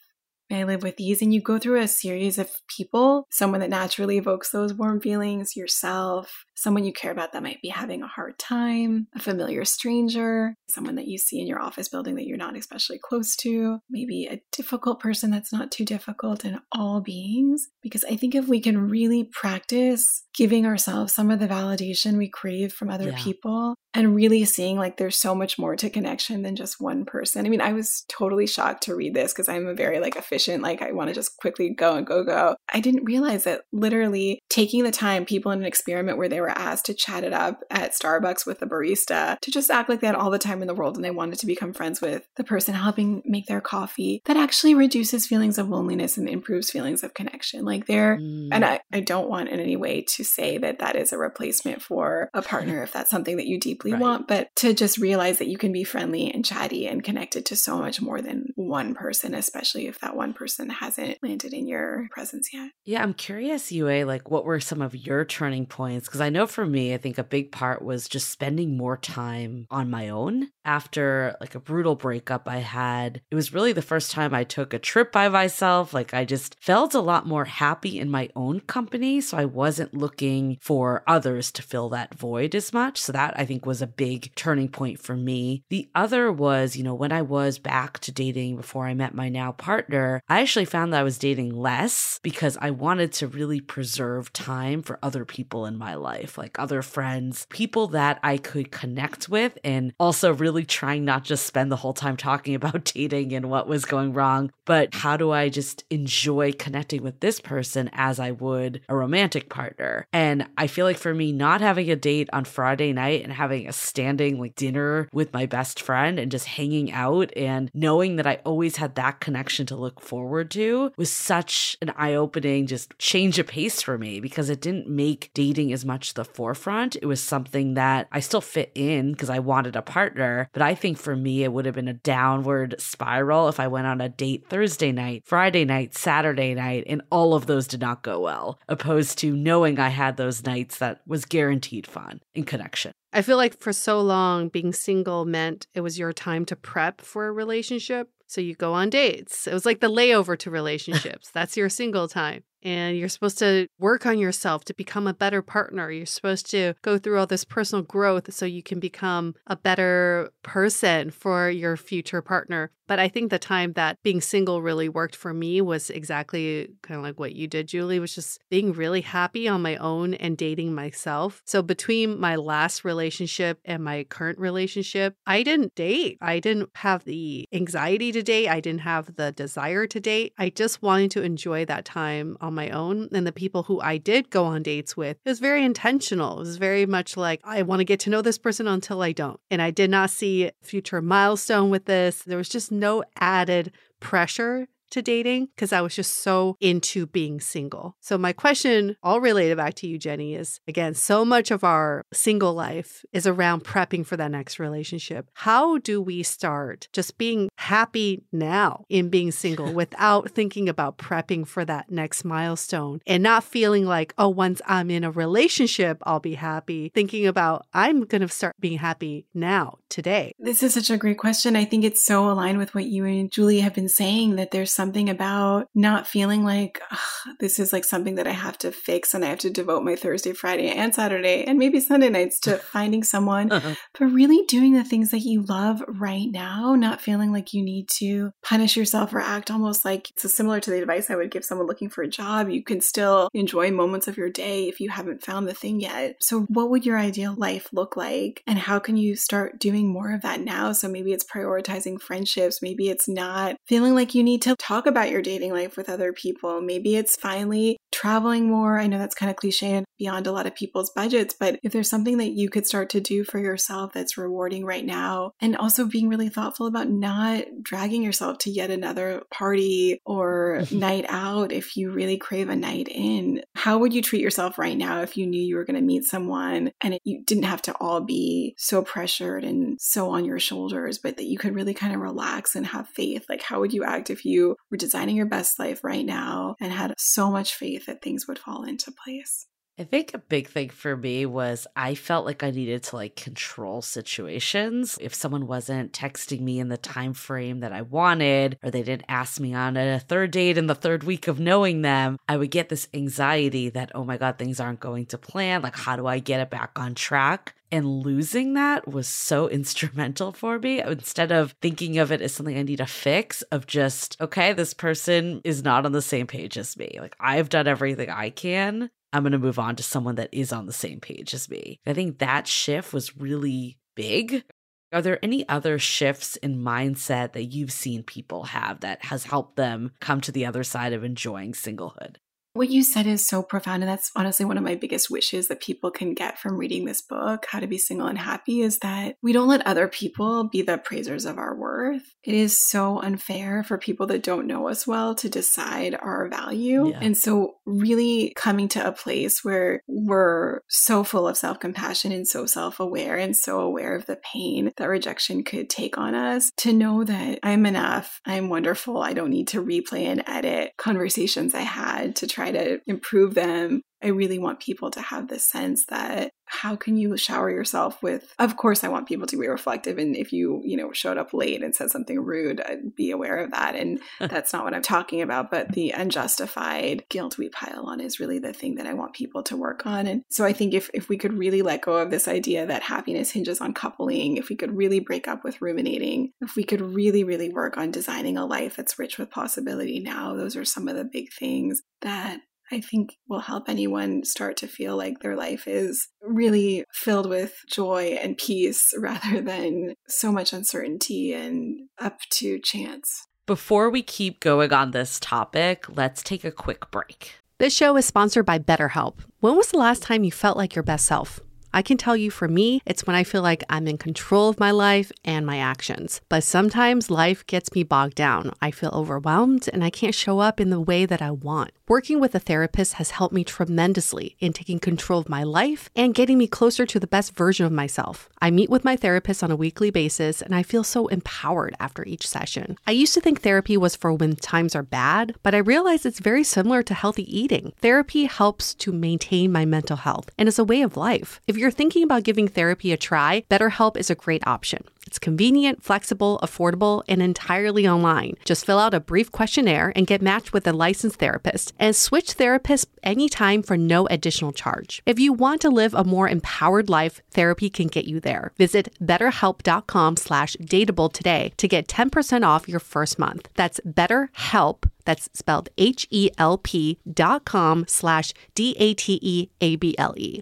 May I live with ease. And you go through a series of people, someone that naturally evokes those warm feelings, yourself, someone you care about that might be having a hard time, a familiar stranger, someone that you see in your office building that you're not especially close to, maybe a difficult person that's not too difficult, and all beings. Because I think if we can really practice giving ourselves some of the validation we crave from other yeah. people and really seeing like there's so much more to connection than just one person. I mean, I was totally shocked to read this because I'm a very like efficient, like I want to just quickly go and go, go. I didn't realize that literally taking the time, people in an experiment where they were asked to chat it up at Starbucks with the barista, to just act like they had all the time in the world and they wanted to become friends with the person helping make their coffee, that actually reduces feelings of loneliness and improves feelings of connection. Like there, mm. and I, I don't want in any way to say that that is a replacement for a partner if that's something that you deeply right. want, but to just realize that you can be friendly and chatty and connected to so much more than one person, especially if that one person hasn't landed in your presence yet. Yeah, I'm curious, Yue, like what were some of your turning points? Because I know for me, I think a big part was just spending more time on my own after like a brutal breakup I had. It was really the first time I took a trip by myself. Like I just felt a lot more happy in my own company. So I wasn't looking for others to fill that void as much. So that I think was a big turning point for me. The other was, you know, when I was back to dating before I met my now partner, I actually found that I was dating less because I wanted to really preserve time for other people in my life life, like other friends, people that I could connect with, and also really trying not just spend the whole time talking about dating and what was going wrong, but how do I just enjoy connecting with this person as I would a romantic partner? And I feel like for me, not having a date on Friday night and having a standing like dinner with my best friend and just hanging out and knowing that I always had that connection to look forward to was such an eye opening, just change of pace for me because it didn't make dating as much the forefront. It was something that I still fit in because I wanted a partner. But I think for me, it would have been a downward spiral if I went on a date Thursday night, Friday night, Saturday night, and all of those did not go well, opposed to knowing I had those nights that was guaranteed fun and connection. I feel like for so long, being single meant it was your time to prep for a relationship. So you go on dates. It was like the layover to relationships. That's your single time and you're supposed to work on yourself to become a better partner. You're supposed to go through all this personal growth so you can become a better person for your future partner. But I think the time that being single really worked for me was exactly kind of like what you did, Julie, was just being really happy on my own and dating myself. So between my last relationship and my current relationship, I didn't date. I didn't have the anxiety to date. I didn't have the desire to date. I just wanted to enjoy that time on my own. And the people who I did go on dates with, it was very intentional. It was very much like, I want to get to know this person until I don't. And I did not see future milestone with this. There was just no added pressure to dating because I was just so into being single. So, my question, all related back to you, Jenny, is again, so much of our single life is around prepping for that next relationship. How do we start just being happy now in being single without thinking about prepping for that next milestone and not feeling like, oh, once I'm in a relationship, I'll be happy? Thinking about, I'm going to start being happy now, today. This is such a great question. I think it's so aligned with what you and Julie have been saying that there's something about not feeling like this is like something that I have to fix and I have to devote my Thursday, Friday, and Saturday, and maybe Sunday nights to finding someone, uh-huh. but really doing the things that you love right now, not feeling like you need to punish yourself or act almost like it's similar to the advice I would give someone looking for a job. You can still enjoy moments of your day if you haven't found the thing yet. So, what would your ideal life look like? And how can you start doing more of that now? So, maybe it's prioritizing friendships, maybe it's not feeling like you need to talk talk about your dating life with other people. Maybe it's finally traveling more. I know that's kind of cliche and beyond a lot of people's budgets, but if there's something that you could start to do for yourself that's rewarding right now, and also being really thoughtful about not dragging yourself to yet another party or night out if you really crave a night in, how would you treat yourself right now if you knew you were going to meet someone and it, you didn't have to all be so pressured and so on your shoulders, but that you could really kind of relax and have faith? Like, how would you act if you were designing your best life right now and had so much faith that things would fall into place. I think a big thing for me was I felt like I needed to like control situations. If someone wasn't texting me in the time frame that I wanted or they didn't ask me on a third date in the third week of knowing them, I would get this anxiety that oh my god, things aren't going to plan. Like how do I get it back on track? And losing that was so instrumental for me. Instead of thinking of it as something I need to fix, of just, okay, this person is not on the same page as me. Like, I've done everything I can. I'm going to move on to someone that is on the same page as me. I think that shift was really big. Are there any other shifts in mindset that you've seen people have that has helped them come to the other side of enjoying singlehood? What you said is so profound. And that's honestly one of my biggest wishes that people can get from reading this book, How to Be Single and Happy, is that we don't let other people be the appraisers of our worth. It is so unfair for people that don't know us well to decide our value. Yeah. And so, really coming to a place where we're so full of self compassion and so self aware and so aware of the pain that rejection could take on us to know that I'm enough, I'm wonderful, I don't need to replay and edit conversations I had to try try to improve them I really want people to have this sense that how can you shower yourself with of course I want people to be reflective and if you, you know, showed up late and said something rude, I'd be aware of that and that's not what I'm talking about, but the unjustified guilt we pile on is really the thing that I want people to work on. And so I think if if we could really let go of this idea that happiness hinges on coupling, if we could really break up with ruminating, if we could really really work on designing a life that's rich with possibility now, those are some of the big things that I think will help anyone start to feel like their life is really filled with joy and peace rather than so much uncertainty and up to chance. Before we keep going on this topic, let's take a quick break. This show is sponsored by BetterHelp. When was the last time you felt like your best self? I can tell you for me, it's when I feel like I'm in control of my life and my actions. But sometimes life gets me bogged down. I feel overwhelmed and I can't show up in the way that I want. Working with a therapist has helped me tremendously in taking control of my life and getting me closer to the best version of myself. I meet with my therapist on a weekly basis and I feel so empowered after each session. I used to think therapy was for when times are bad, but I realize it's very similar to healthy eating. Therapy helps to maintain my mental health and is a way of life. If you're thinking about giving therapy a try, BetterHelp is a great option. It's convenient, flexible, affordable, and entirely online. Just fill out a brief questionnaire and get matched with a licensed therapist and switch therapists anytime for no additional charge. If you want to live a more empowered life, therapy can get you there. Visit betterhelp.com slash dateable today to get 10% off your first month. That's betterhelp, that's spelled H-E-L-P dot com slash D-A-T-E-A-B-L-E.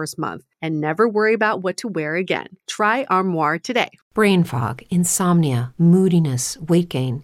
month and never worry about what to wear again. Try Armoire today. Brain fog, insomnia, moodiness, weight gain.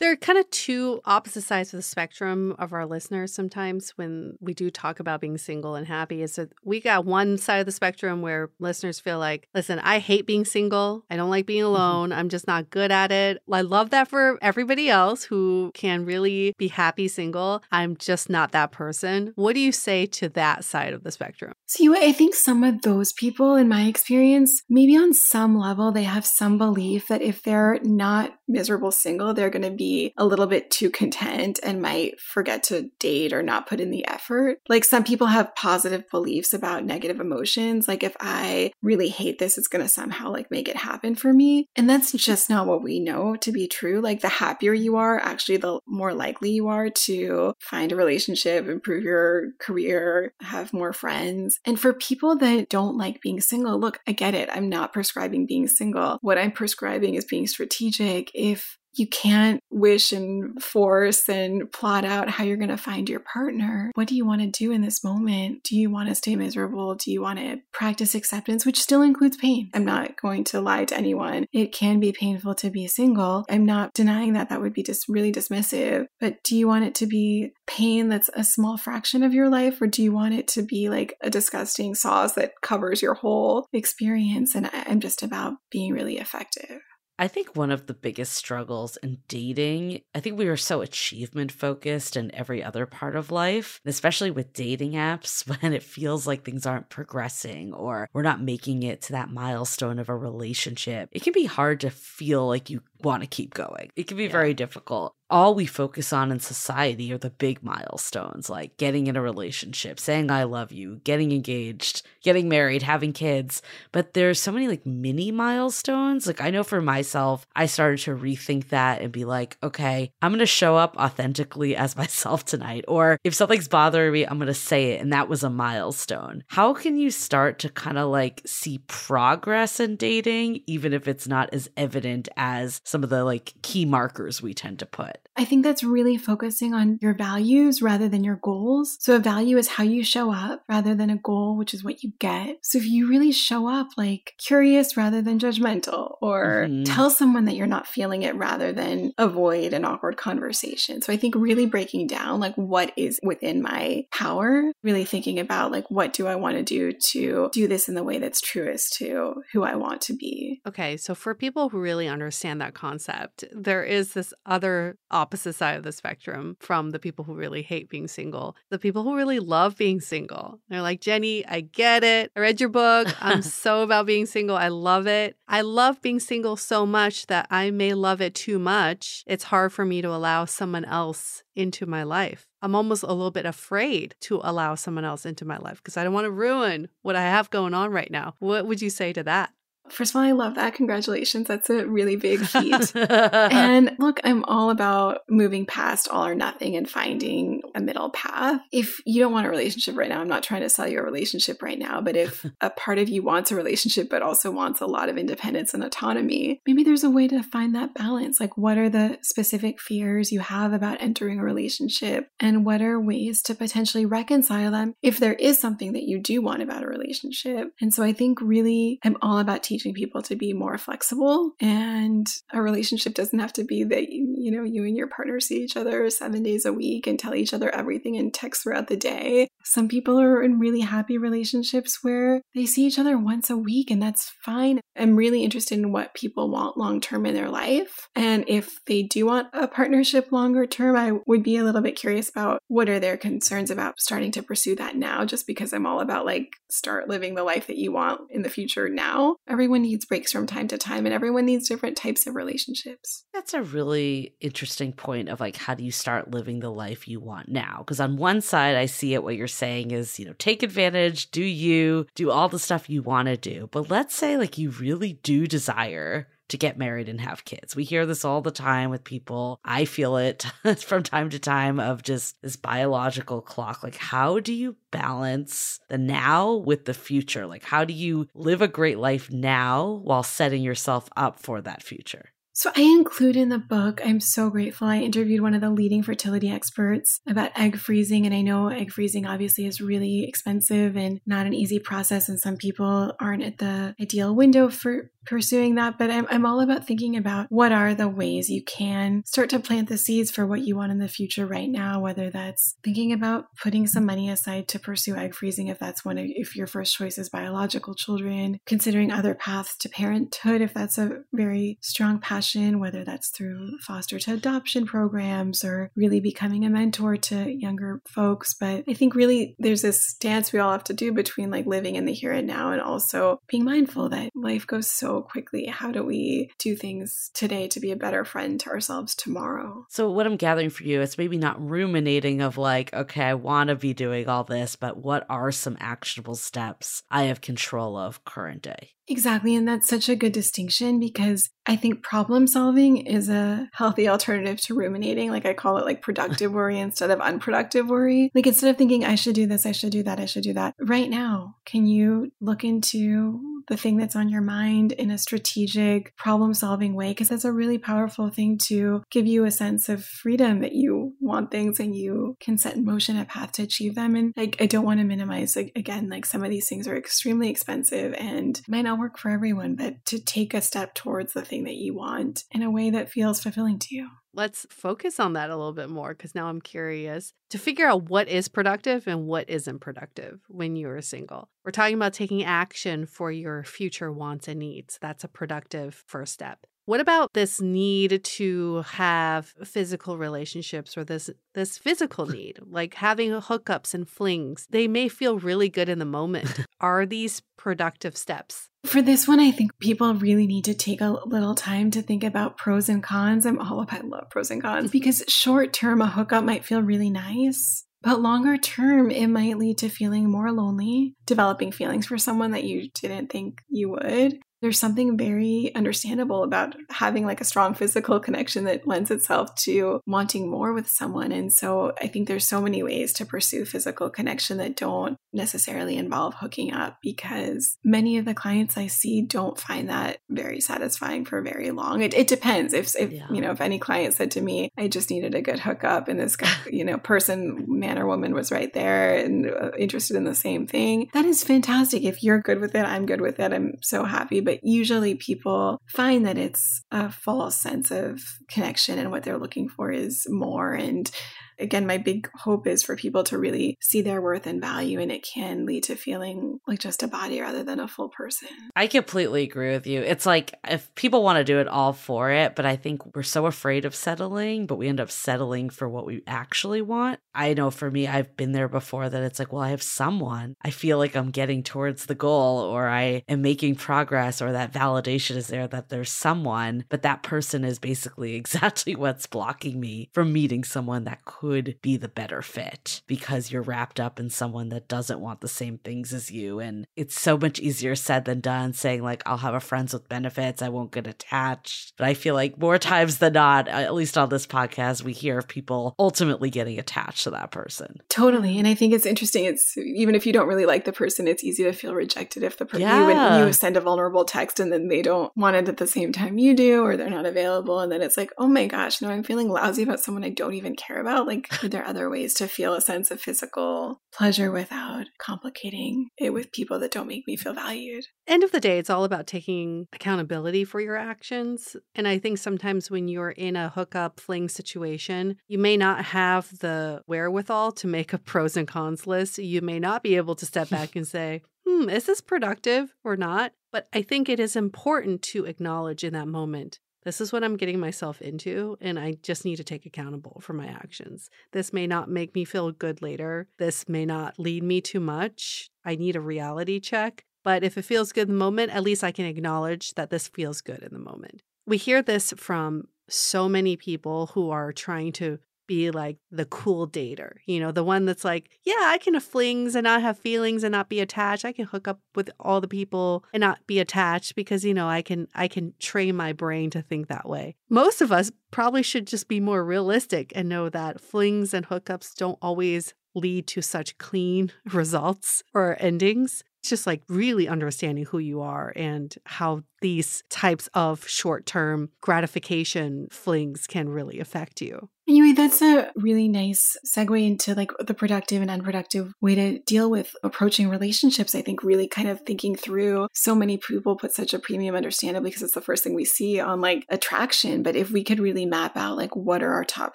There are kind of two opposite sides of the spectrum of our listeners sometimes when we do talk about being single and happy. Is that we got one side of the spectrum where listeners feel like, listen, I hate being single. I don't like being mm-hmm. alone. I'm just not good at it. I love that for everybody else who can really be happy single. I'm just not that person. What do you say to that side of the spectrum? See, I think some of those people, in my experience, maybe on some level, they have some belief that if they're not miserable single, they're going to be a little bit too content and might forget to date or not put in the effort. Like some people have positive beliefs about negative emotions. Like if I really hate this, it's going to somehow like make it happen for me. And that's just not what we know to be true. Like the happier you are, actually, the more likely you are to find a relationship, improve your career, have more friends. And for people that don't like being single, look, I get it. I'm not prescribing being single. What I'm prescribing is being strategic. If you can't wish and force and plot out how you're going to find your partner. What do you want to do in this moment? Do you want to stay miserable? Do you want to practice acceptance, which still includes pain? I'm not going to lie to anyone. It can be painful to be single. I'm not denying that. That would be just really dismissive. But do you want it to be pain that's a small fraction of your life, or do you want it to be like a disgusting sauce that covers your whole experience? And I'm just about being really effective. I think one of the biggest struggles in dating, I think we are so achievement focused in every other part of life, especially with dating apps, when it feels like things aren't progressing or we're not making it to that milestone of a relationship. It can be hard to feel like you want to keep going. It can be yeah. very difficult all we focus on in society are the big milestones like getting in a relationship, saying I love you, getting engaged, getting married, having kids. But there's so many like mini milestones. Like I know for myself, I started to rethink that and be like, okay, I'm going to show up authentically as myself tonight. Or if something's bothering me, I'm going to say it. And that was a milestone. How can you start to kind of like see progress in dating, even if it's not as evident as some of the like key markers we tend to put? I think that's really focusing on your values rather than your goals. So a value is how you show up rather than a goal, which is what you get. So if you really show up like curious rather than judgmental, or mm-hmm. tell someone that you're not feeling it rather than avoid an awkward conversation. So I think really breaking down like what is within my power, really thinking about like what do I want to do to do this in the way that's truest to who I want to be. Okay, so for people who really understand that concept, there is this other opposite side of the spectrum from the people who really hate being single. The people who really love being single. They're like, Jenny, I get it. I read your book. I'm so about being single. I love it. I love being single so much that I may love it too much. It's hard for me to allow someone else into my life. I'm almost a little bit afraid to allow someone else into my life because I don't want to ruin what I have going on right now. What would you say to that? First of all, I love that. Congratulations. That's a really big feat. and look, I'm all about moving past all or nothing and finding a middle path. If you don't want a relationship right now, I'm not trying to sell you a relationship right now, but if a part of you wants a relationship but also wants a lot of independence and autonomy, maybe there's a way to find that balance. Like, what are the specific fears you have about entering a relationship? And what are ways to potentially reconcile them if there is something that you do want about a relationship? And so I think really I'm all about teaching teaching people to be more flexible and a relationship doesn't have to be that you know you and your partner see each other 7 days a week and tell each other everything and text throughout the day. Some people are in really happy relationships where they see each other once a week and that's fine. I'm really interested in what people want long term in their life. And if they do want a partnership longer term, I would be a little bit curious about what are their concerns about starting to pursue that now, just because I'm all about like start living the life that you want in the future now. Everyone needs breaks from time to time and everyone needs different types of relationships. That's a really interesting point of like, how do you start living the life you want now? Because on one side, I see it, what you're saying is, you know, take advantage, do you, do all the stuff you want to do. But let's say like you really do desire to get married and have kids. We hear this all the time with people. I feel it from time to time of just this biological clock. Like, how do you balance the now with the future? Like, how do you live a great life now while setting yourself up for that future? So I include in the book, I'm so grateful. I interviewed one of the leading fertility experts about egg freezing. And I know egg freezing obviously is really expensive and not an easy process. And some people aren't at the ideal window for pursuing that. But I'm, I'm all about thinking about what are the ways you can start to plant the seeds for what you want in the future right now, whether that's thinking about putting some money aside to pursue egg freezing if that's one of, if your first choice is biological children, considering other paths to parenthood if that's a very strong passion whether that's through foster to adoption programs or really becoming a mentor to younger folks. But I think really there's this dance we all have to do between like living in the here and now and also being mindful that life goes so quickly. How do we do things today to be a better friend to ourselves tomorrow? So, what I'm gathering for you, it's maybe not ruminating of like, okay, I want to be doing all this, but what are some actionable steps I have control of current day? Exactly. And that's such a good distinction because I think problem solving is a healthy alternative to ruminating. Like I call it like productive worry instead of unproductive worry. Like instead of thinking, I should do this, I should do that, I should do that. Right now, can you look into the thing that's on your mind in a strategic problem solving way? Because that's a really powerful thing to give you a sense of freedom that you want things and you can set in motion a path to achieve them. And like, I don't want to minimize, like, again, like some of these things are extremely expensive and might not work for everyone, but to take a step towards the thing that you want in a way that feels fulfilling to you. Let's focus on that a little bit more because now I'm curious to figure out what is productive and what isn't productive when you're single. We're talking about taking action for your future wants and needs. That's a productive first step. What about this need to have physical relationships or this this physical need, like having hookups and flings? They may feel really good in the moment. Are these productive steps? For this one, I think people really need to take a little time to think about pros and cons. I'm all about love pros and cons mm-hmm. because short term, a hookup might feel really nice. But longer term, it might lead to feeling more lonely, developing feelings for someone that you didn't think you would, there's something very understandable about having like a strong physical connection that lends itself to wanting more with someone. And so I think there's so many ways to pursue physical connection that don't necessarily involve hooking up because many of the clients I see don't find that very satisfying for very long. It, it depends. If, if yeah. you know, if any client said to me, I just needed a good hookup and this guy, you know, person, man or woman was right there and uh, interested in the same thing, that is fantastic. If you're good with it, I'm good with it. I'm so happy but usually people find that it's a false sense of connection and what they're looking for is more and again, my big hope is for people to really see their worth and value, and it can lead to feeling like just a body rather than a full person. I completely agree with you. It's like if people want to do it all for it, but I think we're so afraid of settling, but we end up settling for what we actually want. I know for me, I've been there before that it's like, well, I have someone. I feel like I'm getting towards the goal, or I am making progress, or that validation is there that there's someone, but that person is basically exactly what's blocking me from meeting someone that could could be the better fit because you're wrapped up in someone that doesn't want the same things as you. And it's so much easier said than done saying, like, I'll have a friends with benefits, I won't get attached. But I feel like more times than not, uh, at least on this podcast, we hear of people ultimately getting attached to that person. Totally. And I think it's interesting. It's even if you don't really like the person, it's easy to feel rejected if the person yeah. you, you send a vulnerable text and then they don't want it at the same time you do, or they're not available. And then it's like, oh my gosh, no, I'm feeling lousy about someone I don't even care about. Like, like, are there other ways to feel a sense of physical pleasure without complicating it with people that don't make me feel valued? End of the day, it's all about taking accountability for your actions. And I think sometimes when you're in a hookup fling situation, you may not have the wherewithal to make a pros and cons list. You may not be able to step back and say, hmm, is this productive or not? But I think it is important to acknowledge in that moment this is what I'm getting myself into, and I just need to take accountable for my actions. This may not make me feel good later. This may not lead me too much. I need a reality check. But if it feels good in the moment, at least I can acknowledge that this feels good in the moment. We hear this from so many people who are trying to be like the cool dater, you know, the one that's like, yeah, I can have flings and not have feelings and not be attached. I can hook up with all the people and not be attached because, you know, I can I can train my brain to think that way. Most of us probably should just be more realistic and know that flings and hookups don't always lead to such clean results or endings. It's just like really understanding who you are and how these types of short term gratification flings can really affect you. Anyway, that's a really nice segue into like the productive and unproductive way to deal with approaching relationships. I think really kind of thinking through so many people put such a premium, understandably, because it's the first thing we see on like attraction. But if we could really map out like what are our top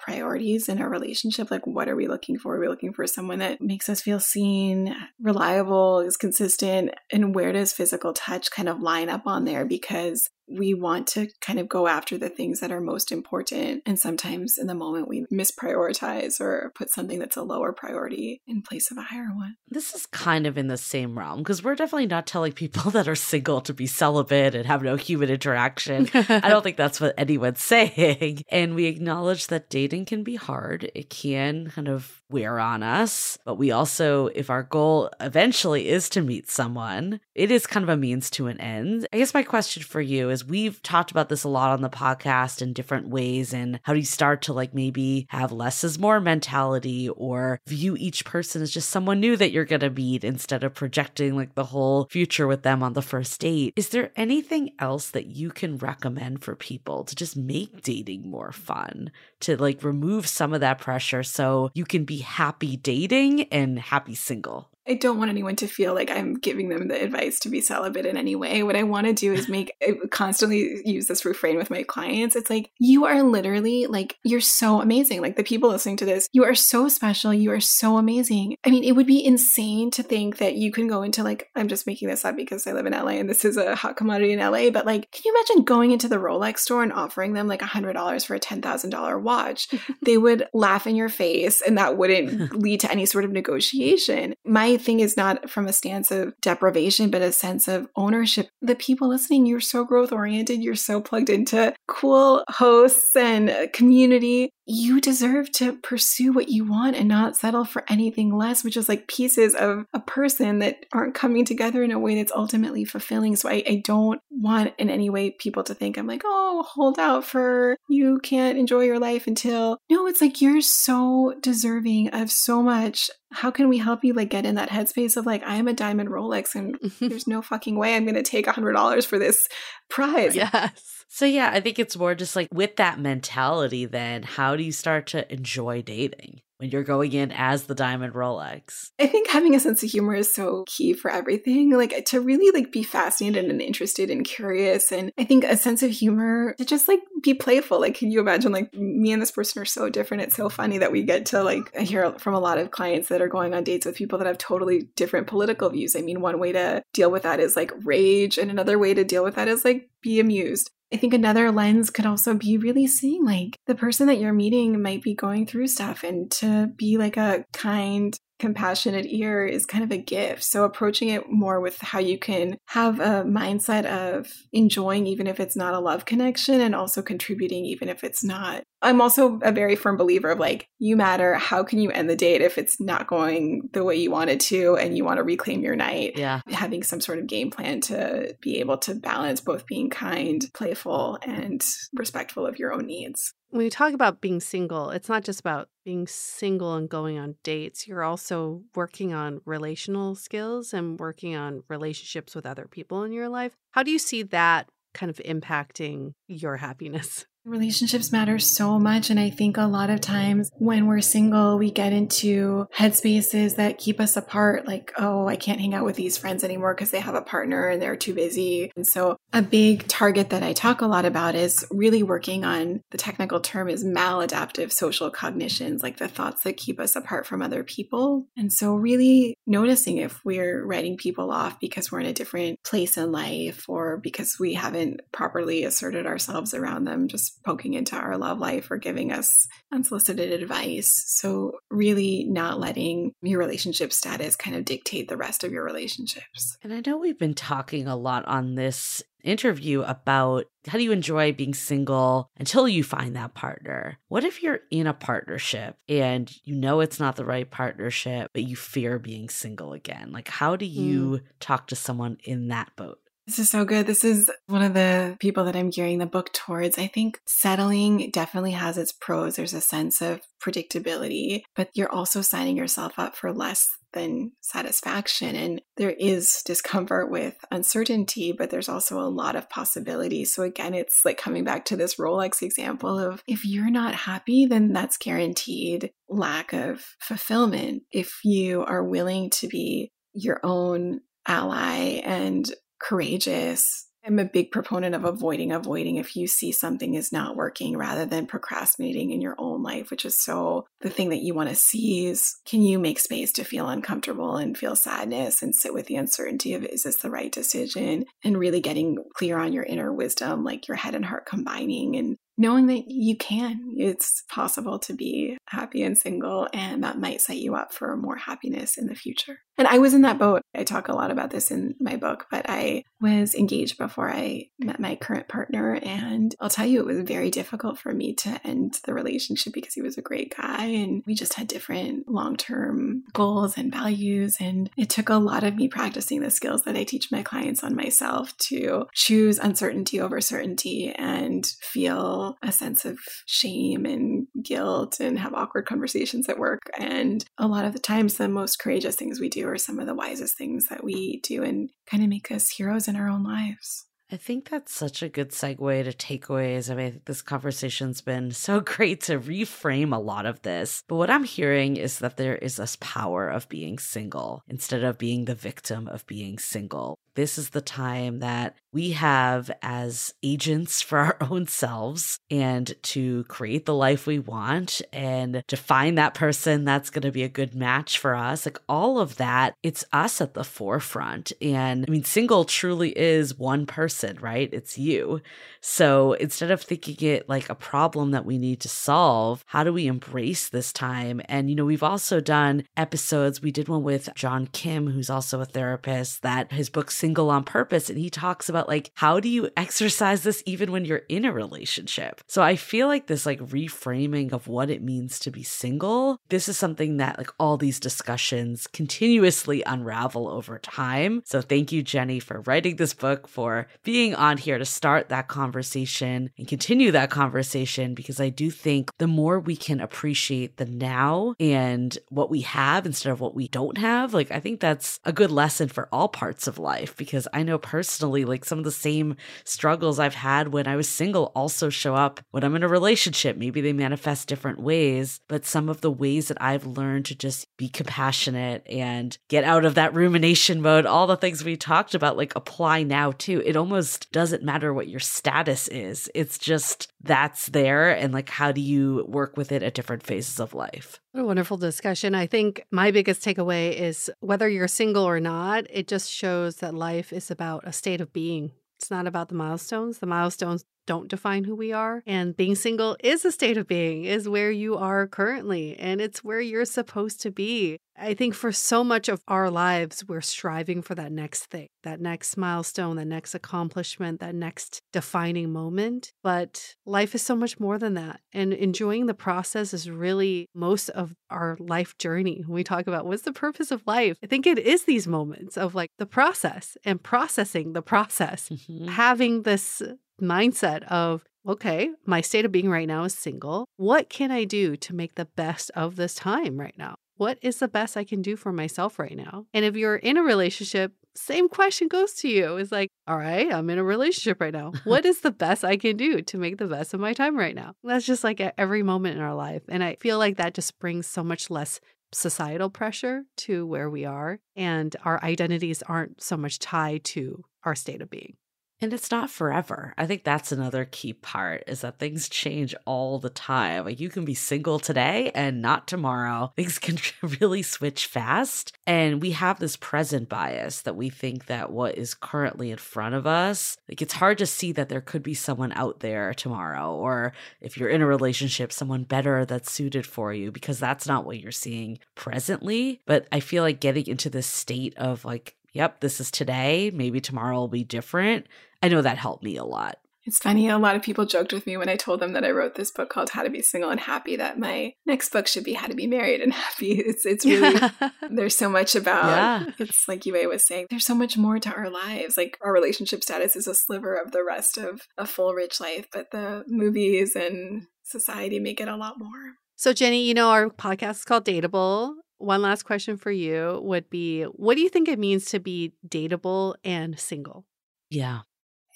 priorities in our relationship, like what are we looking for? Are we looking for someone that makes us feel seen, reliable, is consistent, and where does physical touch kind of line up on there? Because we want to kind of go after the things that are most important. And sometimes in the moment we misprioritize or put something that's a lower priority in place of a higher one. This is kind of in the same realm because we're definitely not telling people that are single to be celibate and have no human interaction. I don't think that's what anyone's saying. And we acknowledge that dating can be hard. It can kind of wear on us. But we also, if our goal eventually is to meet someone, it is kind of a means to an end. I guess my question for you is we've talked about this a lot on the podcast in different ways. And how do you start to like maybe have less is more mentality or view each person as just someone new that you're going to meet instead of projecting like the whole future with them on the first date? Is there anything else that you can recommend for people to just make dating more fun, to like remove some of that pressure so you can be happy dating and happy single? I don't want anyone to feel like I'm giving them the advice to be celibate in any way. What I want to do is make I constantly use this refrain with my clients. It's like you are literally like you're so amazing. Like the people listening to this, you are so special. You are so amazing. I mean, it would be insane to think that you can go into like I'm just making this up because I live in LA and this is a hot commodity in LA, but like can you imagine going into the Rolex store and offering them like $100 for a $10,000 watch? they would laugh in your face and that wouldn't lead to any sort of negotiation. My thing is not from a stance of deprivation, but a sense of ownership. The people listening, you're so growth oriented, you're so plugged into cool hosts and community. You deserve to pursue what you want and not settle for anything less, which is like pieces of a person that aren't coming together in a way that's ultimately fulfilling. So I, I don't want in any way people to think I'm like, oh, hold out for you can't enjoy your life until. No, it's like you're so deserving of so much how can we help you like get in that headspace of like i am a diamond rolex and there's no fucking way i'm gonna take a hundred dollars for this prize yes so yeah i think it's more just like with that mentality then how do you start to enjoy dating when you're going in as the diamond rolex? I think having a sense of humor is so key for everything like uh, to really like be fascinated and interested and curious and i think a sense of humor to just like be playful like can you imagine like me and this person are so different it's so funny that we get to like hear from a lot of clients that are going on dates with people that have totally different political views. I mean one way to deal with that is like rage and another way to deal with that is like be amused I think another lens could also be really seeing like the person that you're meeting might be going through stuff and to be like a kind, compassionate ear is kind of a gift. So approaching it more with how you can have a mindset of enjoying even if it's not a love connection and also contributing even if it's not. I'm also a very firm believer of like you matter. How can you end the date if it's not going the way you wanted to and you want to reclaim your night? Yeah. Having some sort of game plan to be able to balance both being kind, playful and respectful of your own needs when you talk about being single, it's not just about being single and going on dates. You're also working on relational skills and working on relationships with other people in your life. How do you see that kind of impacting your happiness? Relationships matter so much. And I think a lot of times when we're single, we get into headspaces that keep us apart. Like, oh, I can't hang out with these friends anymore because they have a partner and they're too busy. And so a big target that I talk a lot about is really working on the technical term is maladaptive social cognitions, like the thoughts that keep us apart from other people. And so really noticing if we're writing people off because we're in a different place in life or because we haven't properly asserted ourselves around them, just poking into our love life or giving us unsolicited advice. So, really not letting your relationship status kind of dictate the rest of your relationships. And I know we've been talking a lot on this interview about how do you enjoy being single until you find that partner? What if you're in a partnership and you know it's not the right partnership, but you fear being single again? Like, how do you mm. talk to someone in that boat? This is so good. This is one of the people that I'm gearing the book towards. I think settling definitely has its pros. There's a sense of predictability, but you're also signing yourself up for less than satisfaction. And there is discomfort with uncertainty, but there's also a lot of possibility. So again, it's like coming back to this Rolex example of if you're not happy, then that's guaranteed lack of fulfillment. If you are willing to be your own ally and courageous. I'm a big proponent of avoiding avoiding if you see something is not working rather than procrastinating in your own life, which is so the thing that you want to seize. Can you make space to feel uncomfortable and feel sadness and sit with the uncertainty of is this the right decision? And really getting clear on your inner wisdom, like your head and heart combining and knowing that you can. It's possible to be happy and single, and that might set you up for more happiness in the future. And I was in that boat. I talk a lot about this in my book, but I was engaged before I met my current partner. And I'll tell you, it was very difficult for me to end the relationship because he was a great guy and we just had different long term goals and values. And it took a lot of me practicing the skills that I teach my clients on myself to choose uncertainty over certainty and feel a sense of shame and guilt and have awkward conversations at work. And a lot of the times, the most courageous things we do are some of the wisest things that we do and kind of make us heroes in our own lives. I think that's such a good segue to takeaways. I mean, this conversation's been so great to reframe a lot of this. But what I'm hearing is that there is this power of being single instead of being the victim of being single. This is the time that we have as agents for our own selves and to create the life we want and to find that person that's going to be a good match for us. Like all of that, it's us at the forefront. And I mean, single truly is one person, right? It's you. So instead of thinking it like a problem that we need to solve, how do we embrace this time? And, you know, we've also done episodes. We did one with John Kim, who's also a therapist, that his book Single on Purpose. And he talks about like, how do you exercise this even when you're in a relationship? So I feel like this like reframing of what it means to be single, this is something that like all these discussions continuously unravel over time. So thank you, Jenny, for writing this book, for being on here to start that conversation and continue that conversation, because I do think the more we can appreciate the now and what we have instead of what we don't have, like I think that's a good lesson for all parts of life because I know personally, like some of the same struggles I've had when I was single also show up when I'm in a relationship. Maybe they manifest different ways, but some of the ways that I've learned to just be compassionate and get out of that rumination mode, all the things we talked about, like apply now too. It almost doesn't matter what your status is. It's just that's there. And like, how do you work with it at different phases of life? What a wonderful discussion. I think my biggest takeaway is whether you're single or not, it just shows that life is about a state of being. It's not about the milestones. The milestones don't define who we are. And being single is a state of being, is where you are currently, and it's where you're supposed to be. I think for so much of our lives, we're striving for that next thing, that next milestone, that next accomplishment, that next defining moment. But life is so much more than that. And enjoying the process is really most of our life journey. When we talk about what's the purpose of life, I think it is these moments of like the process and processing the process, mm-hmm. having this mindset of, okay, my state of being right now is single. What can I do to make the best of this time right now? What is the best I can do for myself right now? And if you're in a relationship, same question goes to you. It's like, all right, I'm in a relationship right now. What is the best I can do to make the best of my time right now? That's just like at every moment in our life. And I feel like that just brings so much less societal pressure to where we are. And our identities aren't so much tied to our state of being. And it's not forever. I think that's another key part is that things change all the time. Like you can be single today and not tomorrow. Things can really switch fast. And we have this present bias that we think that what is currently in front of us, like it's hard to see that there could be someone out there tomorrow. Or if you're in a relationship, someone better that's suited for you because that's not what you're seeing presently. But I feel like getting into this state of like, yep, this is today. Maybe tomorrow will be different. I know that helped me a lot. It's funny, a lot of people joked with me when I told them that I wrote this book called How to Be Single and Happy that my next book should be How to Be Married and Happy. It's it's really there's so much about Yeah. it's like Yue was saying, there's so much more to our lives. Like our relationship status is a sliver of the rest of a full rich life, but the movies and society make it a lot more. So, Jenny, you know, our podcast is called Dateable. One last question for you would be What do you think it means to be dateable and single? Yeah.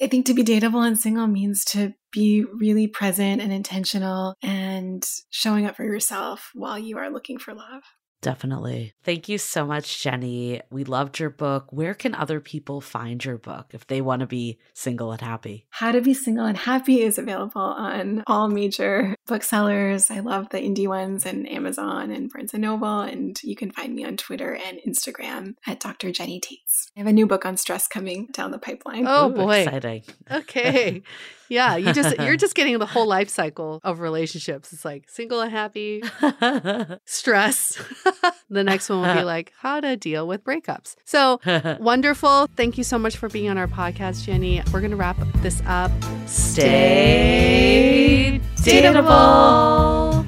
I think to be dateable and single means to be really present and intentional and showing up for yourself while you are looking for love. Definitely. Thank you so much, Jenny. We loved your book. Where can other people find your book if they want to be single and happy? How to Be Single and Happy is available on all major booksellers. I love the indie ones and Amazon and Barnes and Noble. And you can find me on Twitter and Instagram at Dr. Jenny Taitz. I have a new book on stress coming down the pipeline. Oh, Ooh, boy. Exciting. Okay. Yeah, you just you're just getting the whole life cycle of relationships. It's like single and happy, stress. the next one will be like how to deal with breakups. So wonderful. Thank you so much for being on our podcast, Jenny. We're going to wrap this up. Stay dateable.